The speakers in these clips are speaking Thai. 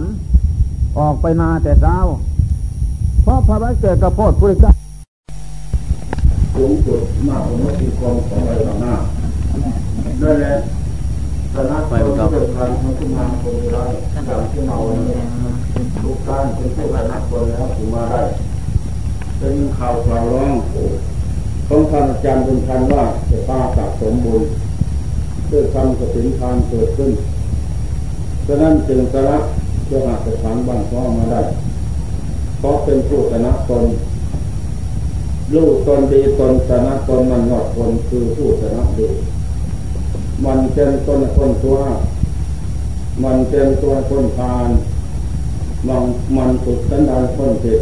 น ออกไปนาแต่เช้า เพราะพระบัณฑิตกระโพดพระเจ้าสูงสุดมากกว่าที่กองของอะไรต่างหน้าได้แล้วคณะไปกับการทำขึ้นมาคนร้ายอย่างที่เราทุกการเป็นผู้คณะคนแล้วถึงมาได้เป็นข่าวกล่าวร้องของท่านอาจารย์บุญทันว่าจะตาสะสมบุญด้วยคำกสินทานเกิดขึ้นฉะนั้นจึงสละ จะหาสถานบ้านพ่อมาได้เพราะเป็นผู้ชนะตนลูกตนดีตนชนะตนมันงอดตนคือผู้ชนะดีมันเป็นตนคนตัว มันเป็นตัวคนทานมันมันสุดสันดานคนผิด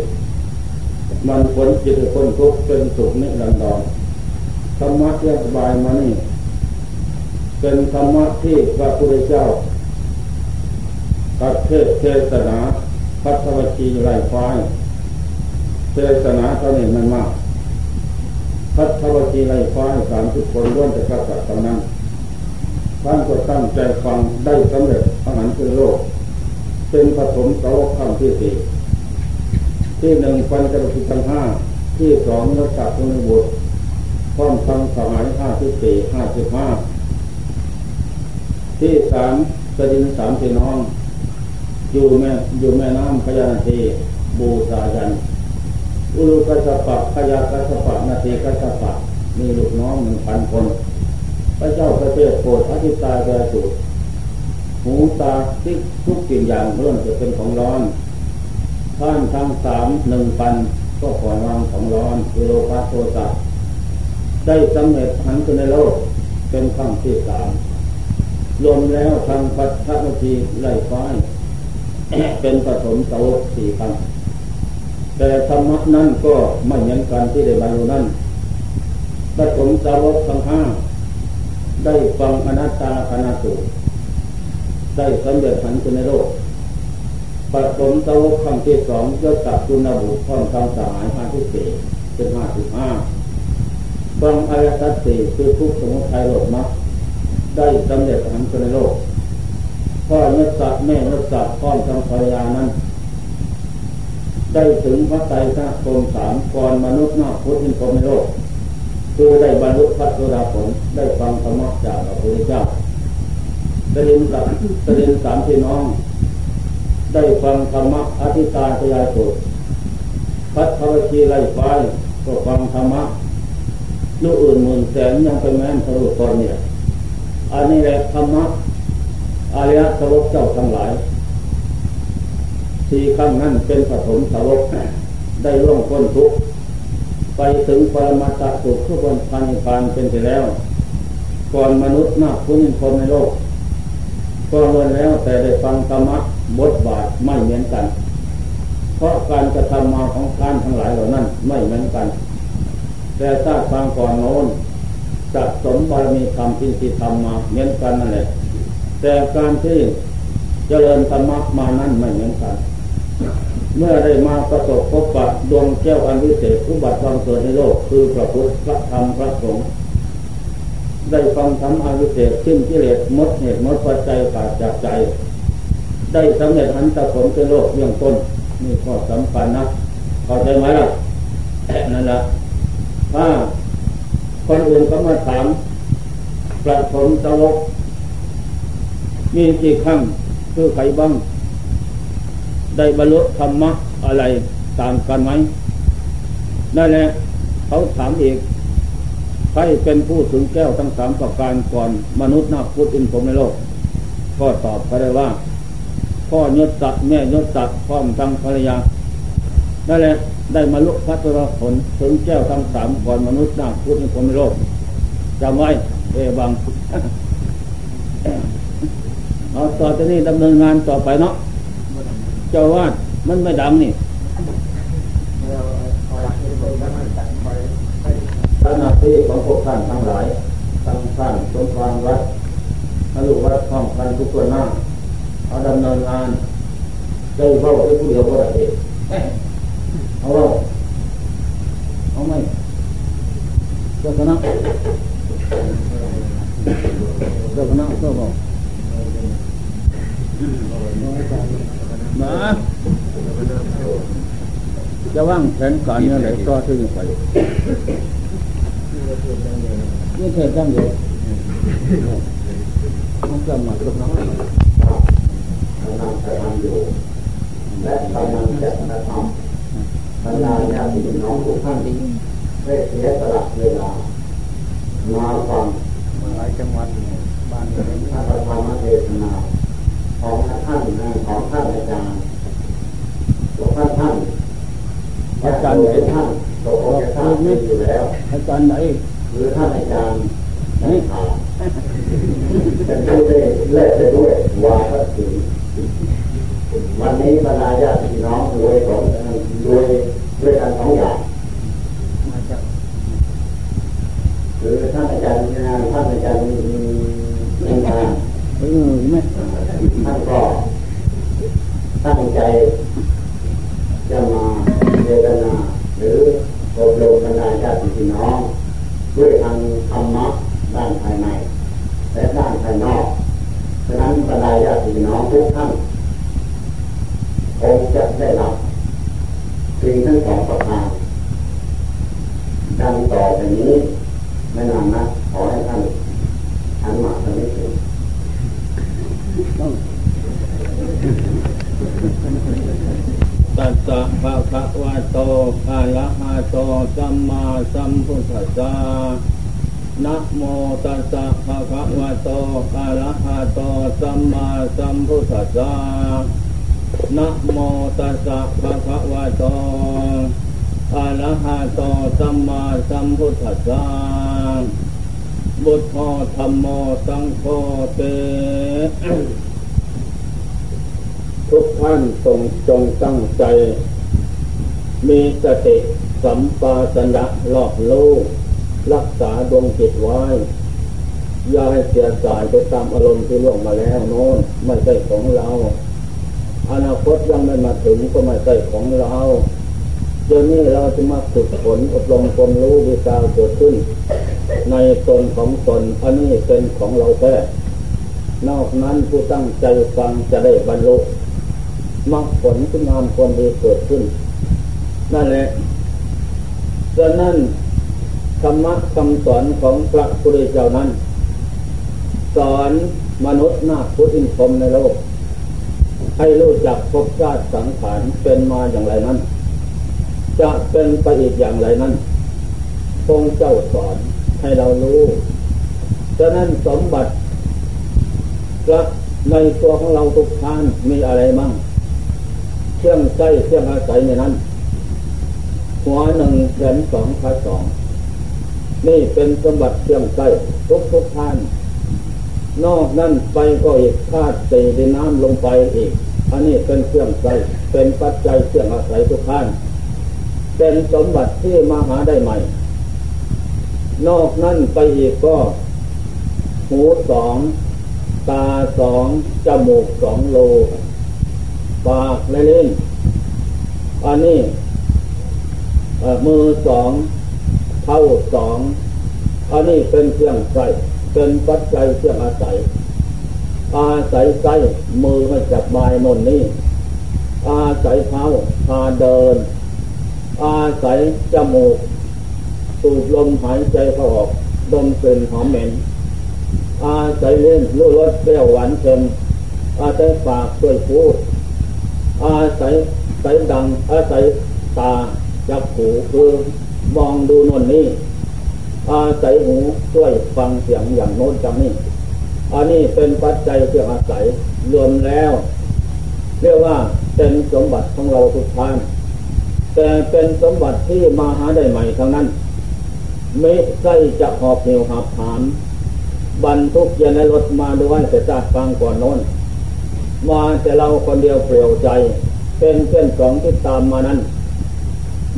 มันผลจิตคนทุกข์เป็นสุขนิรันดรธรรมะที่อธิบายมานี่เป็นธรรมะที่พระพุทธเจ้า ประเทศเทศนาพัฒวชีไรฟ้าเทศนาเท่านี้มันมากพัฒวชีไรฟ้าสามทุกคนร่วมแต่กษัตริย์ตอนนั้นท่านก็ตั้งใจฟังได้สำเร็จพระหันคือโลก เป็นปฐมสาวกขั้นที่สี่ที่หนึ่งปัญจวัคคีย์ทั้งห้าที่สองรักษาคุณบุตรพร้อมทำสมัยห้าที่สี่ห้าสิบห้าที่สามสดินสามพี่น้อง อยู่แม่อยู่แม่น้ำพญานาทีบูชายัน อุลุกัสปะพยากัสปะนาทีกัสปะ มีลูกน้องหนึ่งพันคน พระเจ้าประเทศโปรดอธิตาแก่สุดหูตาทิกทุกสิ่งอย่างเรื่องจะเป็นของร้อนท่านทั้งสามหนึ่งพันก็ขอวางของร้อนคือโลภะโทสะได้สำเร็จหันขึ้นในโลกเป็นครั้งที่สามรวมแล้วทางพัฒนาทีไล่ฟ้าย เป็นผสมเสาสี่ครั้งแต่ธรรมะนั่นก็ไม่เหมือนกันที่ได้บรรลุนั่นผสมสาวกทั้งห้าได้ฟังอนัตตาคณะสูได้สำเร็จหันขึ้นในโลกผสมสาวกครั้งที่สองยศตักุณบุตรพร้อมทำสหายห้าที่สี่เป็นห้าสิบห้าฟังอายตัสสี่คือทุกสมุทัยโลกมรรคได้สำเร็จหันในโลก พ่อนื้อสัตว์แม่นื้อสัตว์พ่อทำภรรยานั้น ได้ถึงพระไตรสกรมสามก่อนมนุษย์นอกพุทธินพรมในโลกคือได้บรรลุพระโสดาผลได้ฟังธรรมะจากพระพุทธเจ้าประเด็นสามประเด็นสามพี่น้อง ได้ฟังธรรมะอธิตาตยายสุดพัทธวชีไล่ไฟก็ฟังธรรมะลูกอื่นหมื่นแสนยังเป็นแม่นทะลุตอนเนี่ยอันนี้แหละธรรมะ อริยสาวกเจ้าทั้งหลายสี่ขั้งนั้นเป็นปฐมสาวกได้ร่วงพ้นทุกข์ไปถึงปรมาตสุขทุกคนพันพานเป็นไปแล้ว ก่อนมนุษย์นาคุณิคนในโลก ก็ล้วนแล้วแต่ได้ฟังธรรมะบทบาทไม่เหมือนกัน เพราะการกระทำมาของท่านทั้งหลายเหล่านั้นไม่เหมือนกัน แต่ถ้าฟังก่อนโน้นสะสมบารมีธรรมที่ที่ทำมาเหมือนกันนั่นแหละ แต่การที่เจริญธรรมะมานั้นไม่เหมือนกัน เมื่อได้มาประสบพบปะดวงแก้วอันวิเศษอุบัติความเกิดในโลกคือพระพุทธพระธรรมพระสงฆ์ได้ฟังธรรมอันวิเศษขึ้นกิเลสมดเหตุมดปัจจัยขาดจากใจ ได้สำเร็จหันตะผลเป็นโลกเรื่องต้นนี่ข้อสำคัญนะเข้าใจไหมล่ะนั่นแหละถ้าคนอื่นก็มาถามประสมสวก มีกี่ครั้งคือใครบ้าง ได้บรรลุธรรมะอะไรต่างกันไหมนั่นแหละเขาถามอีกใครเป็นผู้ถึงแก้วทั้งสามประการก่อนมนุษย์นักพุทธินผมในโลก ก็ตอบก็ได้ว่า พ่อยศสัตว์แม่ยศสัตว์พร้อมทั้งภรรยานั่นแหละได้มาลุพัทรผลถึงแก้วทั้งสามก่อนมนุษย์นาพุทธคนในโลกจำไว้เอบัง เอาต่อจากนี้ดำเนินงานต่อไปเนาะเจ้าวาดมันไม่ดังนี่หน้าที่ของพวกท่านทั้งหลายทั้งท่านสมความวัดมรุวัดท้องพันทุกคนหน้าเอาดำเนินงานเจ้าเข้าไปผู้เดียวก็ได้เอาเอาไหมเจ้าคณะเจ้าคณะเจ้าบอก มาจะว่างแผนการเนี่ยไหนก็ที่ไปนี่เทศตั้งอยู่มันจะมาตรงนั้นกำลังจะทำอยู่และกำลังจะกระทำบรรดาญาติพี่น้องทุกท่านได้เสียสละเวลามาฟังหลายจังหวัดบ้านพระธรรมเทศนา ของท่านของท่านอาจารย์ของท่านท่านอาจารย์ไหนท่านตกอกท่านอยู่แล้ว อาจารย์ไหนหรือท่านอาจารย์นี่ขาเป็นผู้ได้เล่ไปด้วยวาทศิลป์วันนี้บรรดาญาติพี่น้องรวยของรวยด้วยกันสองอย่างมาจาหรือท่านอาจารย์ท่านอาจารย์นังการเออไหมท่านก็ตั้งใจจะมาเจตนาหรืออบรมบรรดาญาติพี่น้องด้วยทางธรรมะด้านภายใน และด้านภายนอกฉะนั้นบรรดาญาติพี่น้องทุกท่านคงจะได้รับสิ่งทั้งสองประการดังต่อไปนี้ไม่นานนะขอให้ท่านมาทางนี้ถึง ต้อง ตัสสะภะคะวะโตอะระหะโตสัมมาสัมพุทธัสสะนะโมตัสสะภะคะวะโตอะระหะโตสัมมาสัมพุทธัสสะนะโมตัสสะภะคะวะโตอะระหะโตสัมมาสัมพุทธัสสะบุตโธธรรมโมสังโฆเต ทุกท่านจงจงตั้งใจ มีสติสัมปาสนะรอบรู้รักษาดวงจิตไว้ อย่าให้เสียสายไปตามอารมณ์ที่ล่วงมาแล้วโน้นไม่ใช่ของเรา อนาคตยังไม่มาถึงก็ไม่ใช่ของเราเดี๋ยวนี้เราจะมาฝึกฝนอบรมความรู้ดีกาวเกิดขึ้น ในตนของตนอันนี้เป็นของเราแท้นอกนั้นผู้ตั้งใจฟังจะได้บรรลุ มรรคผลที่งามความดีเกิดขึ้น นั่นแหละดังนั้นธรรมะคำสอนของพระพุทธเจ้านั้น สอนมนุษย์นาพุทธินพรมในโลก ให้รู้จักภพชาติสังขารเป็นมาอย่างไรนั้น จะเป็นไปอีกอย่างไรนั้นทรงเจ้าสอนให้เรารู้ฉะนั้นสมบัติพระในตัวของเราทุกท่านมีอะไรมั่ง เครื่องใช้เครื่องอาศัยในนั้น หัวหนึ่งแขนสองขาสอง นี่เป็นสมบัติเครื่องใช้ทุกทุกท่าน นอกนั้นไปก็อีกธาตุสี่ดินน้ำลงไปอีก อันนี้เป็นเครื่องใช้เป็นปัจจัยเครื่องอาศัยทุกท่าน เป็นสมบัติที่มาหาได้ใหม่ นอกนั้นไปอีกก็ หูสอง ตาสองจมูกสองโล ปากและลิ้นอันนี้มือสองเท้าสองอันนี้เป็นเครื่องใช้เป็นปัจจัยเครื่องอาศัย อาศัยใช้มือให้จับบายนนนี้ อาศัยเท้าพาเดิน อาศัยจมูกสูบลมหายใจเข้าออกดมกลิ่นหอมเหม็น อาศัยเล่นรู้รสเปรี้ยวหวานเค็มอาศัยปากช่วยพูด อาศัยสายดังอาศัยตาจับหูคือมองดูโน่นนี่อาศัยหูช่วยฟังเสียงอย่างโน้นจังนี่อันนี้เป็นปัจจัยเครื่ออาศัยรวมแล้ว เรียกว่าเป็นสมบัติของเราทุกท่าน แต่เป็นสมบัติที่มาหาได้ใหม่ทั้งนั้น ไม่ใช่จะหอบเหนียวหับถามบรรทุกเย็นในรถมาด้วยแต่จากฟังก่อนโน้น มาแต่เราคนเดียวเปลี่ยวใจ เป็นเส้นสองที่ตามมานั้น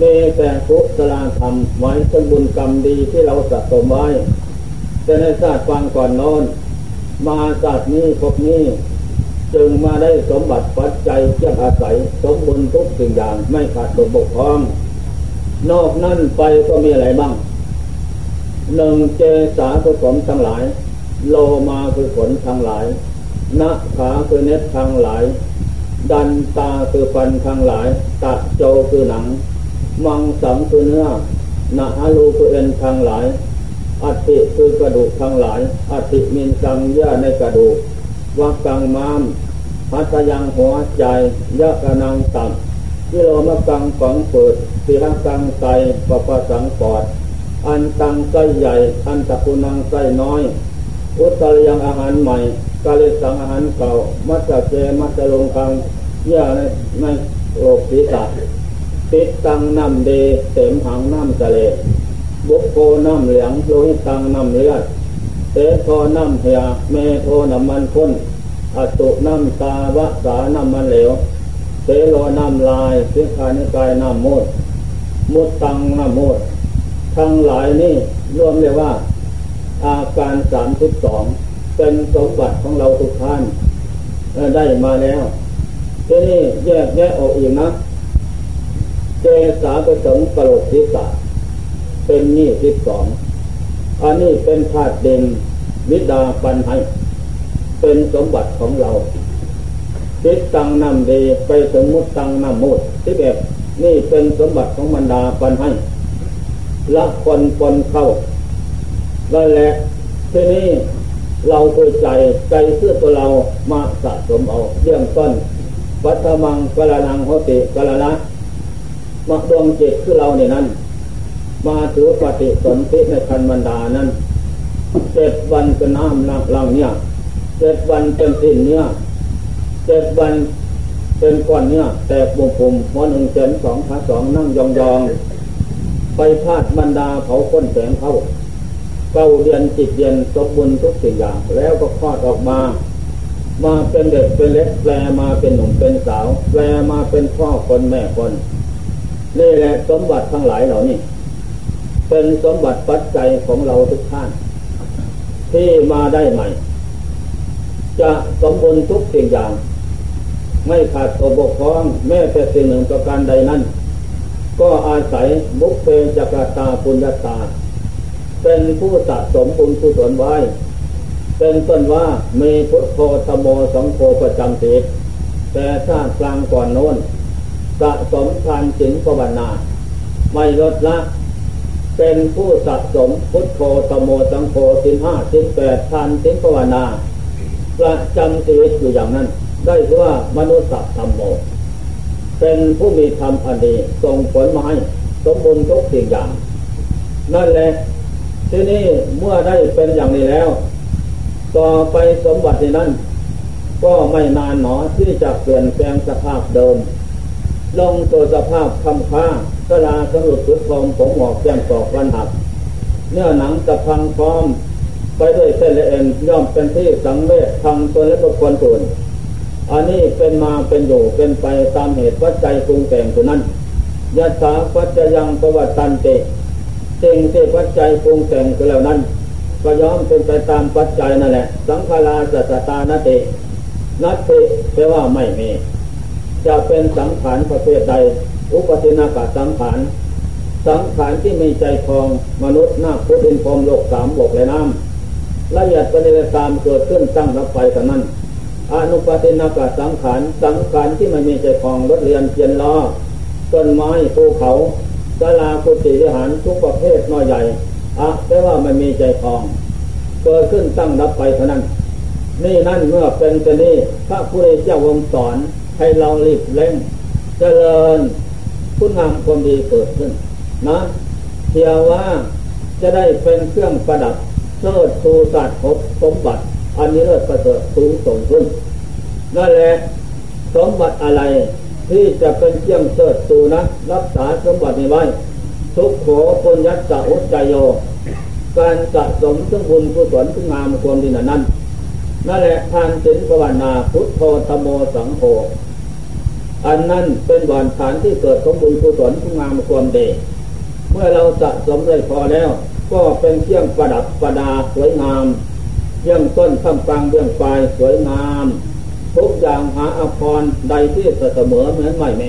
มีแต่กุศลธรรมไว้ซึ่งบุญกรรมดีที่เราสะสมไว้แต่ในศาตร์ฟังก่อนน้นมาศาสตร์นี้พบนี้ จึงมาได้สมบัติปัจจัยเชื่อาศัยสมบูรณ์ทุกสิ่งอย่างไม่ขาดตกบกพร่อง นอกนั้นไปก็มีอะไรบ้างหนึ่งเจสาสุสมทั้งหลาย โลมาคือผลทั้งหลาย นักขาคือเน็ตทั้งหลาย ดันตาคือฟันทั้งหลาย ตะโจคือหนัง มังสังคือเนื้อนาฮารูคือเอ็นทั้งหลาย อัติคือกระดูกทั้งหลาย อัติมินสังเยื่อในกระดูกวักกังมามพัตยังหัวใจยะกะนังตับกิโลมกังฝังเปิดสีหังกังไตปะปะสังปอด อันตังไส้ใหญ่ อันตะกุนังไส้น้อย อุตรยังอาหารใหม่ กาเลสังอาหารเก่า มัจจเจมัจจลงคังเยื่อในในโลกศีรษะติดตังน้ำเดเสมหังน้ำทะเลบุกโกน้ำเหลืองโลหิตังน้ำเลือดเตโทน้ำเหียเมโทน้ำมันข้นอตุน้ำตาวะสาน้ำมันเหลวเตโลน้ำลายสิขานิกายน้ำมูดมุดตังน้ำมูดทั้งหลายนี่รวมเรียกว่า อาการสามสิบสอง เป็นสมบัติของเราทุกท่านได้มาแล้วทีนี้แยกแยกออกอีกนะ เจสาประสงกระโหลกศีรษะเป็นนี่สิบสองอันนี้เป็นธาตุเด่นวิดาปันให้ เป็นสมบัติของเราติดตังนำเดไปสมมุติตังนำมุดที่แบบนี่เป็นสมบัติของบรรดาปันให้ละคนปนเข้านั่นแหละทีนี้ เราคุยใจใจเพื่อตัวเรามาสะสมเอาเรื่องต้นวัตมังกะละนังโหติกะละนะมาดวงจิตคือเราเนี่ยนั้น มาถือปฏิสนธิในคันบรรดานั้นเจ็ดวันเป็นน้ำลังลังเนี่ยเจ็ดวันเป็นสิ้นเนี่ยเจ็ดวันเป็นก้อนเนี่ยแตกบุ่มปุ่มหัวหนึ่งเจนสองขาสองนั่งยองยองไปพาดบรรดาเผาค้นแสงเขา เก้าเดือนจิตเดือนสมบูรณ์ทุกสิ่งอย่าง แล้วก็คลอดออกมา มาเป็นเด็กเป็นเล็กแปลมาเป็นหนุ่มเป็นสาว แปลมาเป็นพ่อคนแม่คนนี่แหละสมบัติทั้งหลายเหล่านี้เป็นสมบัติปัจจัยของเราทุกท่าน ที่มาได้ใหม่ จะสมบูรณ์ทุกสิ่งอย่าง ไม่ขาดตัวบกพร่องแม้แต่สิ่งหนึ่งประการใดนั้น ก็อาศัยบุคเพจักตาปุญญาตา เป็นผู้สะสมบุญกุศลไว้ เป็นต้นว่ามีพุทโธธโมสังโฆประจำติดแต่ชาติกลางก่อนโน้น สะสมทานสิงภาวนา ไม่ลดละ เป็นผู้สะสมพุทโธธโมสังโฆสินห้าสินแปดทานสิงภาวนา ประจำชีวิตอยู่อย่างนั้น ได้ชื่อว่ามนุษย์ธรรมโม เป็นผู้มีธรรมอันดีส่งผลมาให้สมบูรณ์ทุกสิ่งอย่าง นั่นแหละ ที่นี่เมื่อได้เป็นอย่างนี้แล้ว ต่อไปสมบัตินั้น ก็ไม่นานหนอที่จะเปลี่ยนแปลงสภาพเดิม ลงตัวสภาพคำค้าสลาสรุดสุดฟอมผมหมอกแก้มตอกวันหัก เนื้อหนังตะพังฟอม ไปด้วยเส้นและเอ็นย่อมเป็นที่สังเวชทางตัวและบุคคลส่วนอันนี้เป็นมาเป็นอยู่เป็นไปตามเหตุปัจจัยปรุงแต่งตัวนั้นยะถาปัจจยังประวัติตันเต สิ่งที่ปัจจัยปรุงแต่งตัวแล้วนั้น ก็ย้อมเป็นไปตามปัจจัยนั่นแหละ สังขาราสัตตานตินัตติแปลว่าไม่มี จะเป็นสังขารประเภทใด อุปตินากาสังขารสังขารที่มีใจคลองมนุษย์นาคพุทธินพรมโลกสามบกและน้ำละเอียดปฏิเลตามเกิดขึ้นตั้งรับไปกันนั้นอนุปตินากาสังขารสังขารที่ไม่มีใจคลองรถเรียนเพียนล้อต้นไม้ภูเขา ศาลากุฏิวิหารทุกประเภทน้อยใหญ่อะแปลว่าไม่มีใจคลองเกิดขึ้นตั้งรับไปเท่านั้น นี่นั่นเมื่อเป็นจะนี้พระพุทธเจ้าวงสอนให้เรารีบเร่งเจริญคุณงามความดีเกิดขึ้น นะเทียว่าจะได้เป็นเครื่องประดับเชิดชูสัตว์พบสมบัติ อันนี้เลิศประเสริฐสูงส่งขึ้นนั่นแหละสมบัติอะไร ที่จะเป็นเครื่องเชิดชูนะรักษาสมบัตินี้ไว้ ทุกโขปุญญัสะอุจจโย การสะสมซึ่งบุญกุศลซึ่งงามความดีนั้นนั่นแหละทานศีลภาวนาพุทโธธโมสังโฆอันนั้นเป็นบานฐานที่เกิดของบุญกุศลที่งามความดีเมื่อเราสะสมได้พอแล้ว ก็เป็นเครื่องประดับประดาสวยงามเรื่องต้นท่ามกลางเรื่องปลายสวยงาม ทุกอย่างหาอภรใดที่เสมอเหมือนไม่เม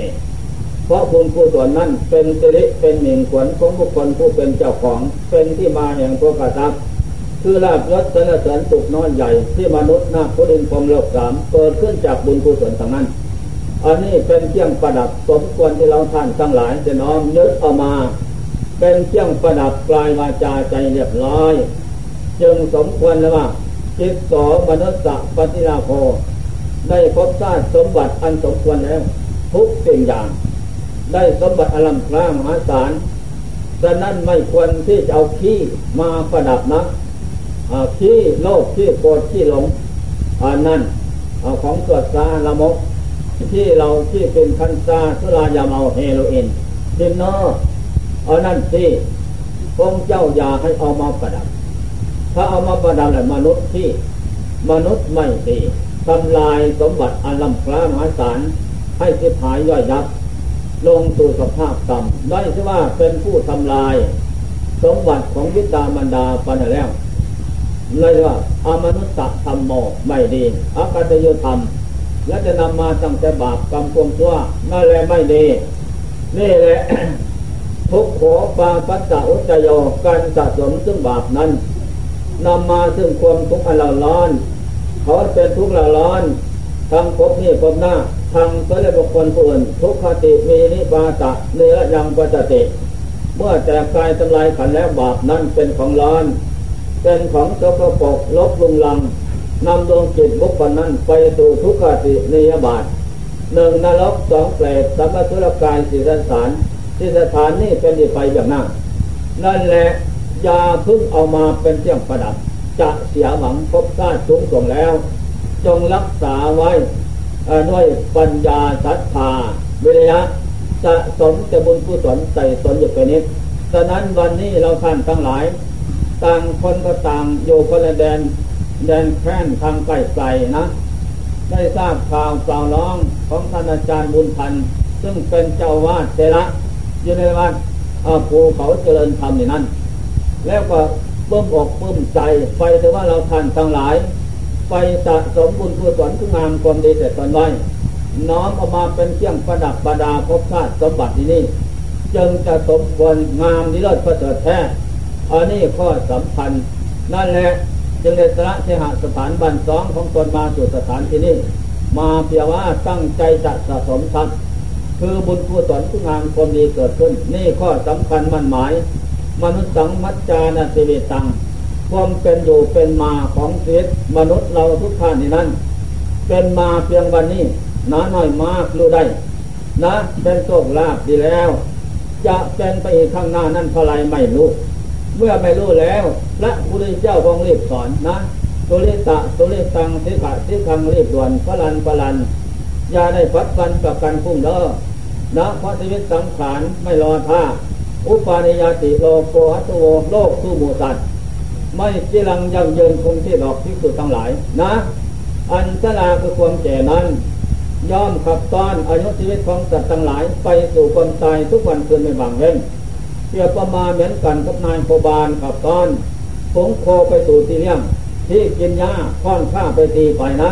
เพราะบุญกุศลนั้นเป็นสิริเป็นหมิ่งขวัญของบุคคลผู้เป็นเจ้าของเป็นที่มาแห่งตัวกระทับคือลาบยศสนเสริญสุขน้อยใหญ่ที่มนุษย์นาคุดินพรมโลกสามเกิดขึ้นจากบุญกุศลทางนั้น อันนี้เป็นเครื่องประดับสมควรที่เราท่านทั้งหลายจะน้อมนึกเอามา เป็นเครื่องประดับกลายวาจาใจเรียบร้อย จึงสมควรแล้วว่าจิตสอมนุสสะปฏิลาโภ ได้พบชาติสมบัติอันสมควรแล้ว ทุกสิ่งอย่าง ได้สมบัติอลัมพรามหาศาลฉะนั้นไม่ควรที่จะเอาขี้มาประดับนะขี้โลกขี้โกรธขี้หลงอันนั้นของตรวจซาละมก ที่เราที่เป็นคันซาสุรายาเมาเฮโรอีนทินเนอร์อันนั้นที่พงเจ้าอย่าให้เอามาประดับ ถ้าเอามาประดับแหละมนุษย์ที่มนุษย์ไม่ดี ทำลายสมบัติอันลำพรามหาศาลให้เสียหายย่อยยับ ลงสู่สภาพต่ำได้ชื่อว่าเป็นผู้ทำลาย สมบัติของวิตามันดาปันแล้วเลยว่าอามนุษย์ธรรมโมไม่ดีอากาตโยธรรม และจะนำมาตั้งแต่บาปกรรมความชั่วนั่นแหละไม่ดี นี่แหละทุกขอปาปัสสะอุจโยการสะสมซึ่งบาปนั้นนำมาซึ่งความทุกข์อันเราร้อน เขาเป็นทุกข์เราร้อนทางภพนี่ภพหน้าทางก็เลยบุคคลผู้อื่นทุกขติมีนิบาตะเนื้อยังปัจติ เมื่อแตกกายทำลายขันแล้วบาปนั้นเป็นของร้อน เป็นของสกปรกลบลุงลังนำดวงจิตบุคคลนั้นไปสู่ทุกขตินิยบาตหนึ่งนรกสองเปรตสัมปทุรกายสี่สถานที่สถานนี้เป็นที่ไปอย่างนั้นนั่นแหละยาพึ่งเอามาเป็นเครื่องประดับ จะเสียหวังพบชาติสูงส่งแล้ว จงรักษาไว้ด้วยปัญญาศรัทธาวิริยะสะสมจะบุญผู้สนใส่สนอยู่เป็นนิดฉะนั้นวันนี้เราท่านทั้งหลาย ต่างคนก็ต่างโยคนละแดนแดนแค้นทางใกล้ๆนะ ได้ทราบข่าวกล่าวร้องของท่านอาจารย์บุญพันธ์ซึ่งเป็นเจ้าวาดเจระอยู่ในวัดภูเขาเจริญธรรมในนั้น แล้วก็ เบิ่มอกเบิ่มใจไปแต่ว่าเราท่านทั้งหลาย ไปสะสมบุญกุศลคุณงามความดีแต่ตอนไว้น้อมออกมาเป็นเครื่องประดับประดาภพชาติสมบัติที่นี่ จึงจะสมควรงามนิเลิศประเสริฐแท้อันนี้ข้อสำคัญ นั่นแหละจึงได้สละเทหสถานบันสองของตนมาสู่สถานที่นี้ มาเพียงว่าตั้งใจจะสะสมทรัพย์คือบุญกุศลคุณงามความดีเกิดขึ้น นี่ข้อสำคัญมั่นหมาย มนุษย์สังมัจจานาสิเวตังความเป็นอยู่เป็นมาของชีวิตมนุษย์เราทุกท่านนี้นั้น เป็นมาเพียงวันนี้น้าน้อยมากรู้ได้ นะเป็นโชคลาภดีแล้ว จะเป็นไปอีกข้างหน้านั้นเท่าไรไม่รู้ เมื่อไม่รู้แล้วพระพุทธเจ้าคงรีบสอนนะตุลิตะตุลิตังสิกะสิคังรีบด่วนพลันพลันอย่าได้พัดฟันกับกันพุ่งเด้อนะเพราะชีวิตสังขารไม่รอท่า อุปาณิยติโลโกหัตโวโลกสู้หมูสัตว์ไม่จีรังยังเยินคงที่ดอกที่สุดทั้งหลายนะ อันตราคือความแก่นั้น ย่อมขับต้อนอายุชีวิตของสัตว์ทั้งหลาย ไปสู่ความตายทุกวันคืนไม่บางเว้นเกี่ยวประมาเหมือนกันกับนายโคบาลขับต้อนผงโคไปสู่ที่เลี้ยงที่กินหญ้าค่อนข้าไปตีไปนะ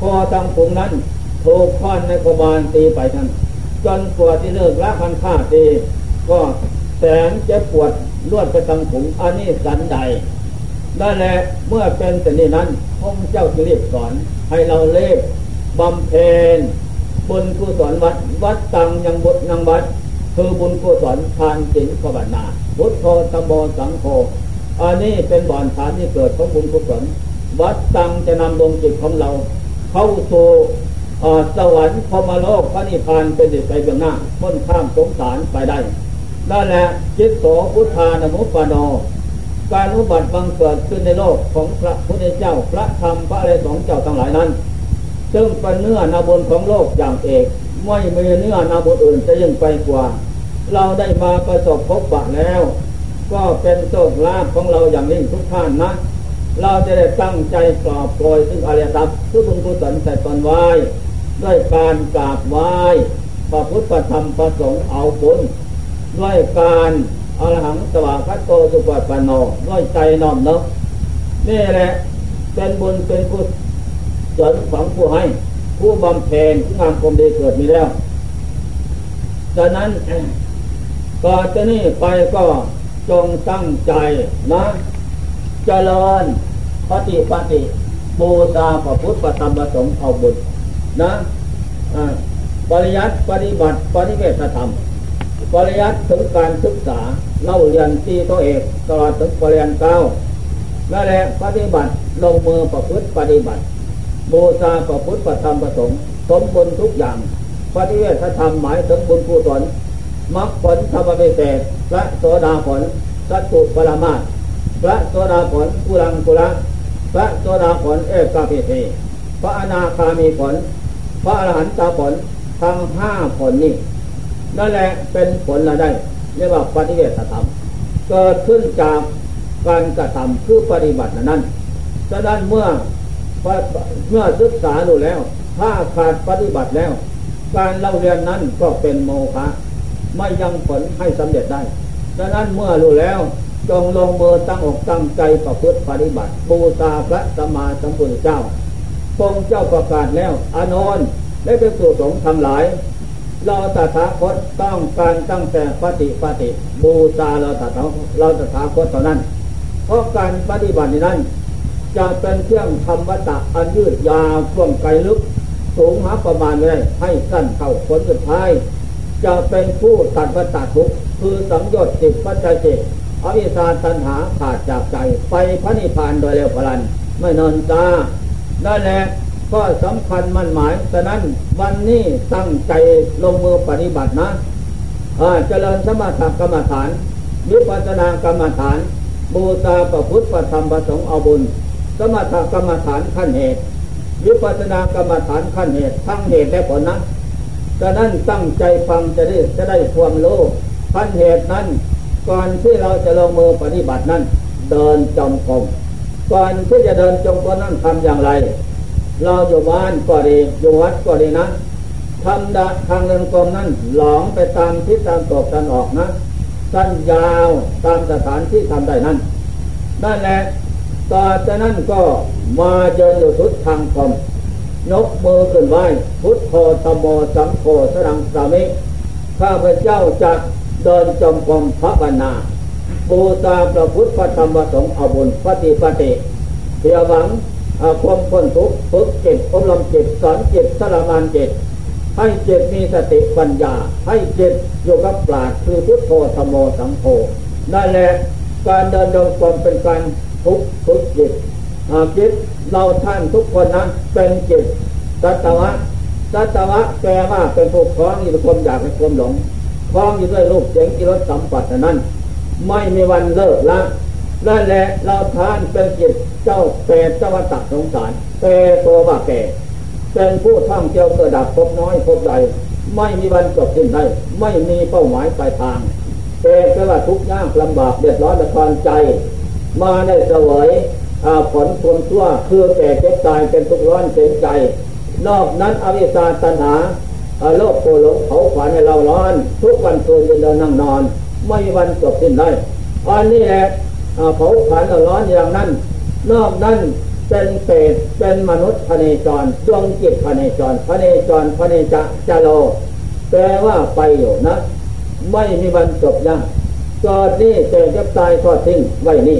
พอทางผงนั้นถูกค่อนในโคบาลตีไปท่านจนปวดที่เลิกละพันฆ่าตี ก็แสนจะปวดลวดไปทางผงอันนี้สันใดนั่นแหละเมื่อเป็นแต่นี้นั้นพระเจ้าจะเรียกสอน ให้เราเล่บำเพ็ญบุญกุศลวัดวัดตังยังบทนังวัด คือบุญกุศลทานศีลภาวนาพุทโธตโมสังโฆอันนี้เป็นบ่อนฐานที่เกิดของบุญกุศลวัดตังจะนำดวงจิตของเรา เข้าสู่สวรรค์พมโลกพระนิพพานเป็นดิไปเบื้องหน้าพ้นข้ามสงสารไปได้ นั่นแหละจิตโสพุทธานมุปโน การอุบัติบังเกิดขึ้นในโลกของพระพุทธเจ้าพระธรรมพระอะไรสองเจ้าทั้งหลายนั้น ซึ่งเป็นเนื้อนาบุญของโลกอย่างเอกไม่มีเนื้อนาบุญอื่นจะยิ่งไปกว่า เราได้มาประสบพบปะแล้ว ก็เป็นโชคลาภของเราอย่างยิ่งทุกท่านนะ เราจะได้ตั้งใจกรอบโปรยซึ่งอริยทรัพย์ทุกบุญกุศลใส่ตนไว้ด้วยการกราบไหว้พระพุทธธรรมประสงค์เอาบุญ ด้วยการอรหังสวากาโตสุปปันโนด้วยใจน้อมนกนี่แหละเป็นบุญเป็นกุศลของผู้ให้ ผู้บำเพ็ญผู้งามความดีเกิดมีแล้วดังนั้นก่อนจะนี่ไปก็จงตั้งใจนะเจริญปฏิปฏิบูชาพระพุทธธรรมประสงค์เอาบุญนะปริยัติปฏิบัติปฏิเวทธรรม ปริยัติถึงการศึกษาเล่าเรียนตีตัวเอกตลอดถึงปริญญาเก้านั่นแหละปฏิบัติลงมือประพฤติปฏิบัติบูชาประพฤติประธรรมประสงค์สมบูรณ์ทุกอย่างปฏิเวทธรรมหมายถึงบุญกุศลมรรคผลธรรมเศษพระโสดาผลสัตตุปรมาตพระโสดาผลกุลังกุละพระโสดาผลเอกาพิเทพระอนาคามีผล พระอรหันตผลทั้งห้าผลนี้ นั่นแหละเป็นผลละได้เรียกว่าปฏิเวทธรรมเกิดขึ้นจากการกระทำคือปฏิบัตินั้นฉะนั้นเมื่อเมื่อศึกษาดูแล้ว ถ้าขาดปฏิบัติแล้ว การเล่าเรียนนั้นก็เป็นโมฆะไม่ยังผลให้สำเร็จได้ฉะนั้นเมื่อรู้แล้วจงลงมือตั้งอกตั้งใจประพฤติปฏิบัติบูชาพระสัมมาสัมพุทธเจ้าทรงเจ้าประกาศแล้ว อานนท์ได้เป็นสุสงฆ์ทั้งหลาย เราตถาคตต้องการตั้งแต่ปฏิปฏิบูชาเราตถาเราตถาคตเท่านั้น เพราะการปฏิบัตินั้น จะเป็นเครื่องธรรมตะอันยืดยาวช่วงไกลลึก สูงหาประมาณไม่ได้ให้สั้นเข้าผลสุดท้าย จะเป็นผู้ตัดวัตทุกคือสังยชน์จิตปัจจัยจิตอวิชาตัณหาขาดจากใจ ไปพระนิพพานโดยเร็วพลัน ไม่นอนตานั่นแหละ ก็สำคัญมั่นหมายฉะนั้นวันนี้ตั้งใจลงมือปฏิบัตินะเจริญสมถกรรมฐานวิปัสสนากรรมฐาน บูชาประพุทธประธรรมประสงค์เอาบุญ สมถกรรมฐานขั้นเหตุวิปัสสนากรรมฐานขั้นเหตุทั้งเหตุและผลนั้นฉะนั้นตั้งใจฟังจะได้จะได้ความรู้ขั้นเหตุนั้น ก่อนที่เราจะลงมือปฏิบัตินั้น เดินจงกรมก่อนที่จะเดินจงกรมนั้นทำอย่างไร เราอยู่บ้านก็ดีอยู่วัดก็ดีนะทำดาทางเดินกรมนั้นหลองไปตามทิศตามตกตามออกนะ สั้นยาวตามสถานที่ทำได้นั้นนั่นแหละต่อจากนั้นก็มาเจออยู่ทุดทางกรมนกมือขึ้นไหวพุทโธตโมสังโฆสรังสามิข้าพเจ้าจะเดินจมกรมพระบรรณาบูชาพระพุทธพระธรรมพระสงฆ์อาบุญปฏิปฏิเพียหวัง ความพ้นทุกข์ฝึกจิตอบรมจิตสอนจิตสารมานจิตให้จิตมีสติปัญญา ให้จิตอยู่กับปราดคือพุทโธธรรมโมสังโฆนั่นแหละการเดินดงกรมเป็นการทุกฝึกจิตจิตเราท่านทุกคนนะเป็นจิตสัตวะสัตวะแปลว่าเป็นผู้คล้องอยู่ด้วยความอยากและความหลงคล้องอยู่ด้วยรูปเสียงกิรสสัมปัตนั้น ไม่มีวันเลิกละ นั่นแหละเราทานเป็นจิตเจ้าเปรตเจ้าวัตสงสารเปรตัวว่าแก่เป็นผู้ท่องเที่ยวเกิดดับพบน้อยพบใด ไม่มีวันจบสิ้นได้ ไม่มีเป้าหมายปลายทางเปรตแปลว่าทุกยากลำบากเดือดร้อนละครใจ มาได้เสวยผลควมชั่วคือแก่เจ็บตายเป็นทุกข์ร้อนเสียใจ นอกนั้นอวิชชาตัณหาโลกโกลงเผาขวัญให้เราร้อน ทุกวันคืนเดินนั่งนอน ไม่มีวันจบสิ้นได้อันนี้แหละ เผาผลาญร้อนอย่างนั้น นอกนั้นเป็นเศษเป็นมนุษย์พเนจรดวงจิตพเนจรพเนจรพเนจะจะโลแปลว่าไปอยู่นะ ไม่มีวันจบยังเกิดนี่เจอจะตายทอดทิ้งไว้นี่